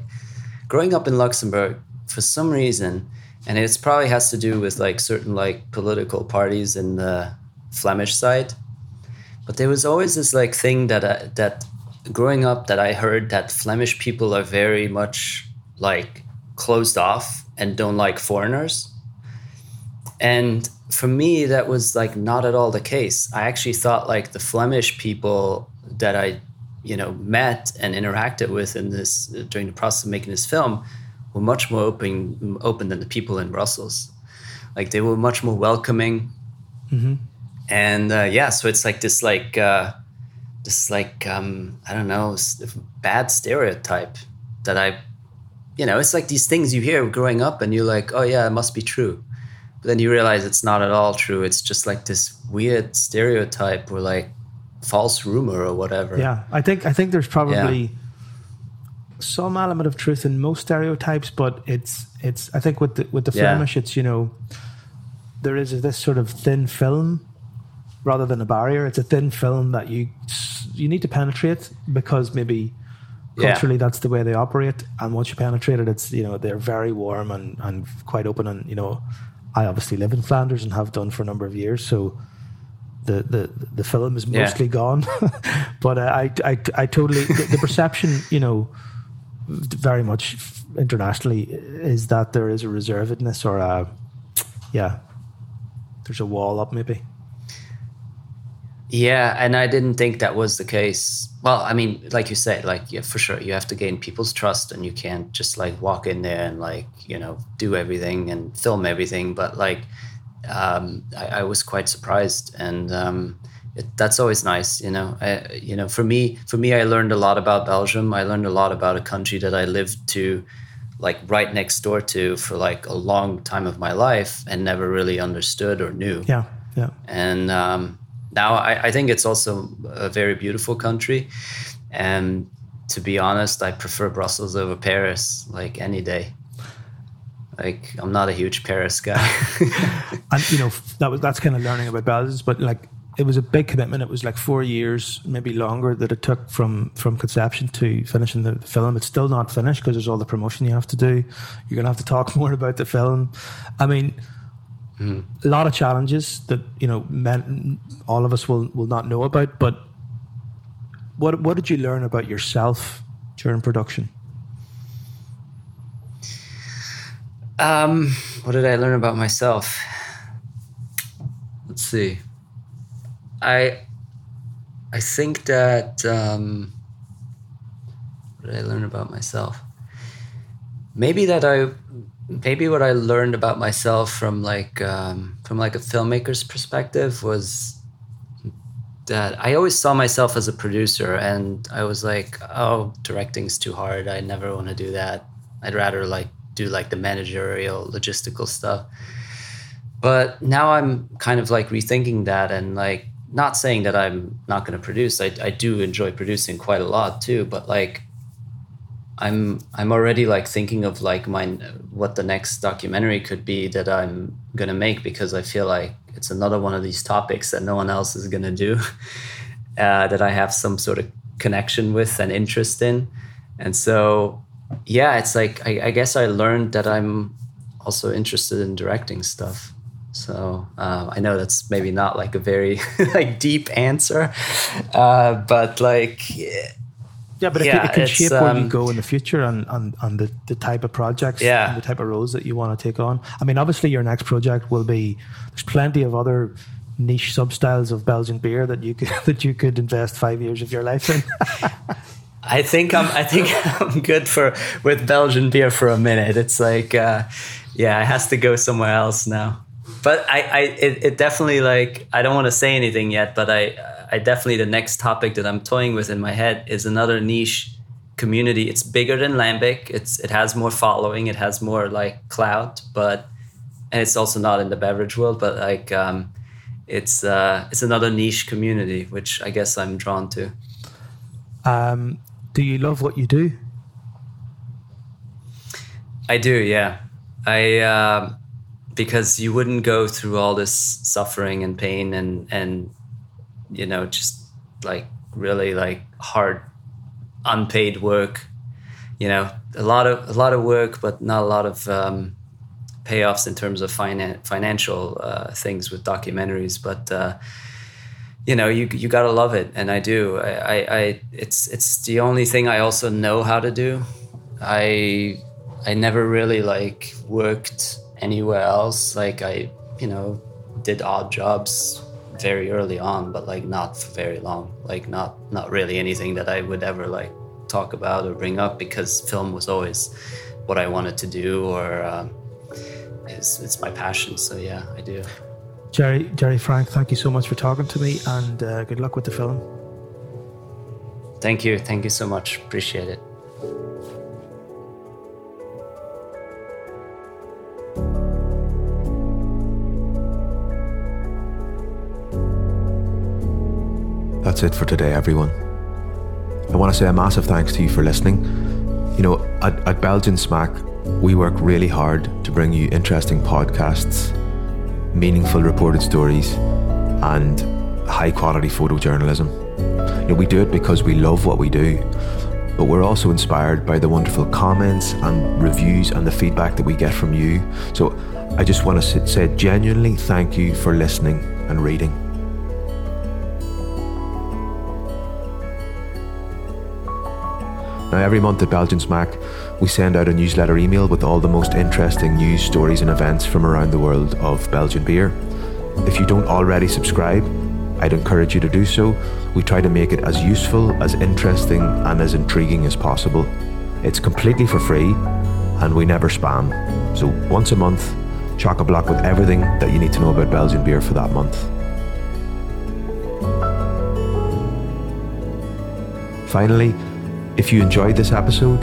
growing up in Luxembourg, for some reason, and it probably has to do with like certain like political parties in the Flemish side. But there was always this like thing that I, that growing up that I heard that Flemish people are very much like closed off and don't like foreigners. And for me, that was like not at all the case. I actually thought like the Flemish people that I, you know, met and interacted with in this during the process of making this film were much more open open than the people in Brussels. Like they were much more welcoming. Mm-hmm. And uh, yeah, so it's like this like uh, this like um, I don't know bad stereotype that I you know, it's like these things you hear growing up and you're like, oh yeah, it must be true. But then you realize it's not at all true. It's just like this weird stereotype or like false rumor or whatever. Yeah. I think I think there's probably yeah. some element of truth in most stereotypes, but it's it's I think with the with the yeah. Flemish it's, you know, there is this sort of thin film rather than a barrier. It's a thin film that you you need to penetrate because maybe culturally yeah. that's the way they operate and once you penetrate it it's you know they're very warm and, and quite open and you know i obviously live in flanders and have done for a number of years so the the, the film is mostly yeah. gone but uh, I, I i totally the, the perception you know very much internationally is that there is a reservedness or a yeah there's a wall up maybe yeah, and I didn't think that was the case. Well, I mean, like you said, like yeah, for sure, you have to gain people's trust, and you can't just like walk in there and like you know do everything and film everything. But like, um, I, I, was quite surprised, and um, it, that's always nice, you know. I, you know, for me, for me, I learned a lot about Belgium. I learned a lot about a country that I lived to, like right next door to, for like a long time of my life, and never really understood or knew. Yeah, yeah. And um, now I, I, think it's also a very beautiful country. And to be honest i prefer brussels over paris like any day. Like i'm not a huge paris guy. And you know that was that's kind of learning about belgium but like it was a big commitment. It was like four years maybe longer that it took from from conception to finishing the film. It's still not finished because there's all the promotion you have to do. You're to have to talk more about the film. I mean Mm. A lot of challenges that you know, men, all of us will will not know about. But what what did you learn about yourself during production? Um, what did I learn about myself? Let's see. I I think that um, what did I learn about myself? Maybe that I maybe what I learned about myself from like um, from like a filmmaker's perspective was that I always saw myself as a producer, and I was like, oh, directing's too hard. I never want to do that. I'd rather like do like the managerial, logistical stuff. But now I'm kind of like rethinking that and like not saying that I'm not going to produce. I, I do enjoy producing quite a lot too, but like I'm I'm already like thinking of like my what the next documentary could be that I'm gonna make because I feel like it's another one of these topics that no one else is gonna do uh, that I have some sort of connection with and interest in, and so yeah, it's like I, I guess I learned that I'm also interested in directing stuff. So uh, I know that's maybe not like a very like deep answer, uh, but like yeah, but yeah, it, it can shape um, where you um, go in the future and, and, and the, the type of projects yeah. and the type of roles that you want to take on. I mean, obviously, your next project will be there's plenty of other niche substyles of Belgian beer that you could that you could invest five years of your life in. I think I'm I think I'm good for with Belgian beer for a minute. It's like uh, yeah, it has to go somewhere else now. But I, I it, it definitely like I don't want to say anything yet, but I I definitely the next topic that I'm toying with in my head is another niche community. It's bigger than Lambic. It's it has more following. It has more like clout, but and it's also not in the beverage world. But like um, it's uh, it's another niche community, which I guess I'm drawn to. Um, do you love what you do? I do, yeah. I uh, because you wouldn't go through all this suffering and pain and and you know just like really like hard unpaid work you know? A lot of a lot of work but not a lot of um, payoffs in terms of finan- financial uh, things with documentaries but uh, you know you you gotta love it and I do. I, I, I it's it's the only thing I also know how to do. I I never really like worked anywhere else. Like I, you know, did odd jobs very early on, but like not for very long. Like not not really anything that I would ever like talk about or bring up because film was always what I wanted to do or um, it's, it's my passion. So yeah, I do. Jerry, Jerry Franck, thank you so much for talking to me and uh, good luck with the film. Thank you. Thank you so much. Appreciate it. That's it for today, everyone. I want to say a massive thanks to you for listening. You know, at, at Belgian Smaak, we work really hard to bring you interesting podcasts, meaningful reported stories, and high quality photojournalism. You know, we do it because we love what we do, but we're also inspired by the wonderful comments and reviews and the feedback that we get from you. So I just want to say genuinely thank you for listening and reading. Now, every month at Belgian Smaak, we send out a newsletter email with all the most interesting news, stories, and events from around the world of Belgian beer. If you don't already subscribe, I'd encourage you to do so. We try to make it as useful, as interesting, and as intriguing as possible. It's completely for free, and we never spam. So once a month, chock a block with everything that you need to know about Belgian beer for that month. Finally, if you enjoyed this episode,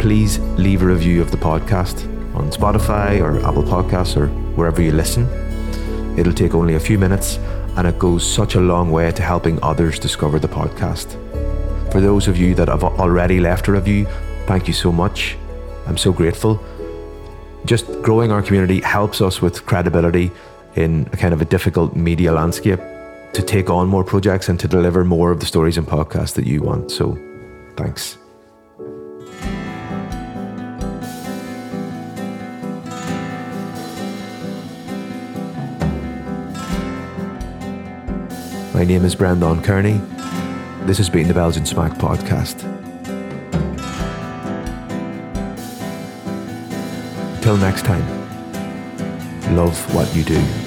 please leave a review of the podcast on Spotify or Apple Podcasts or wherever you listen. It'll take only a few minutes and it goes such a long way to helping others discover the podcast. For those of you that have already left a review, thank you so much. I'm so grateful. Just growing our community helps us with credibility in a kind of a difficult media landscape to take on more projects and to deliver more of the stories and podcasts that you want. So Thanks. My name is Breandán Kearney. This has been the Belgian Smaak Podcast. Till next time, love what you do.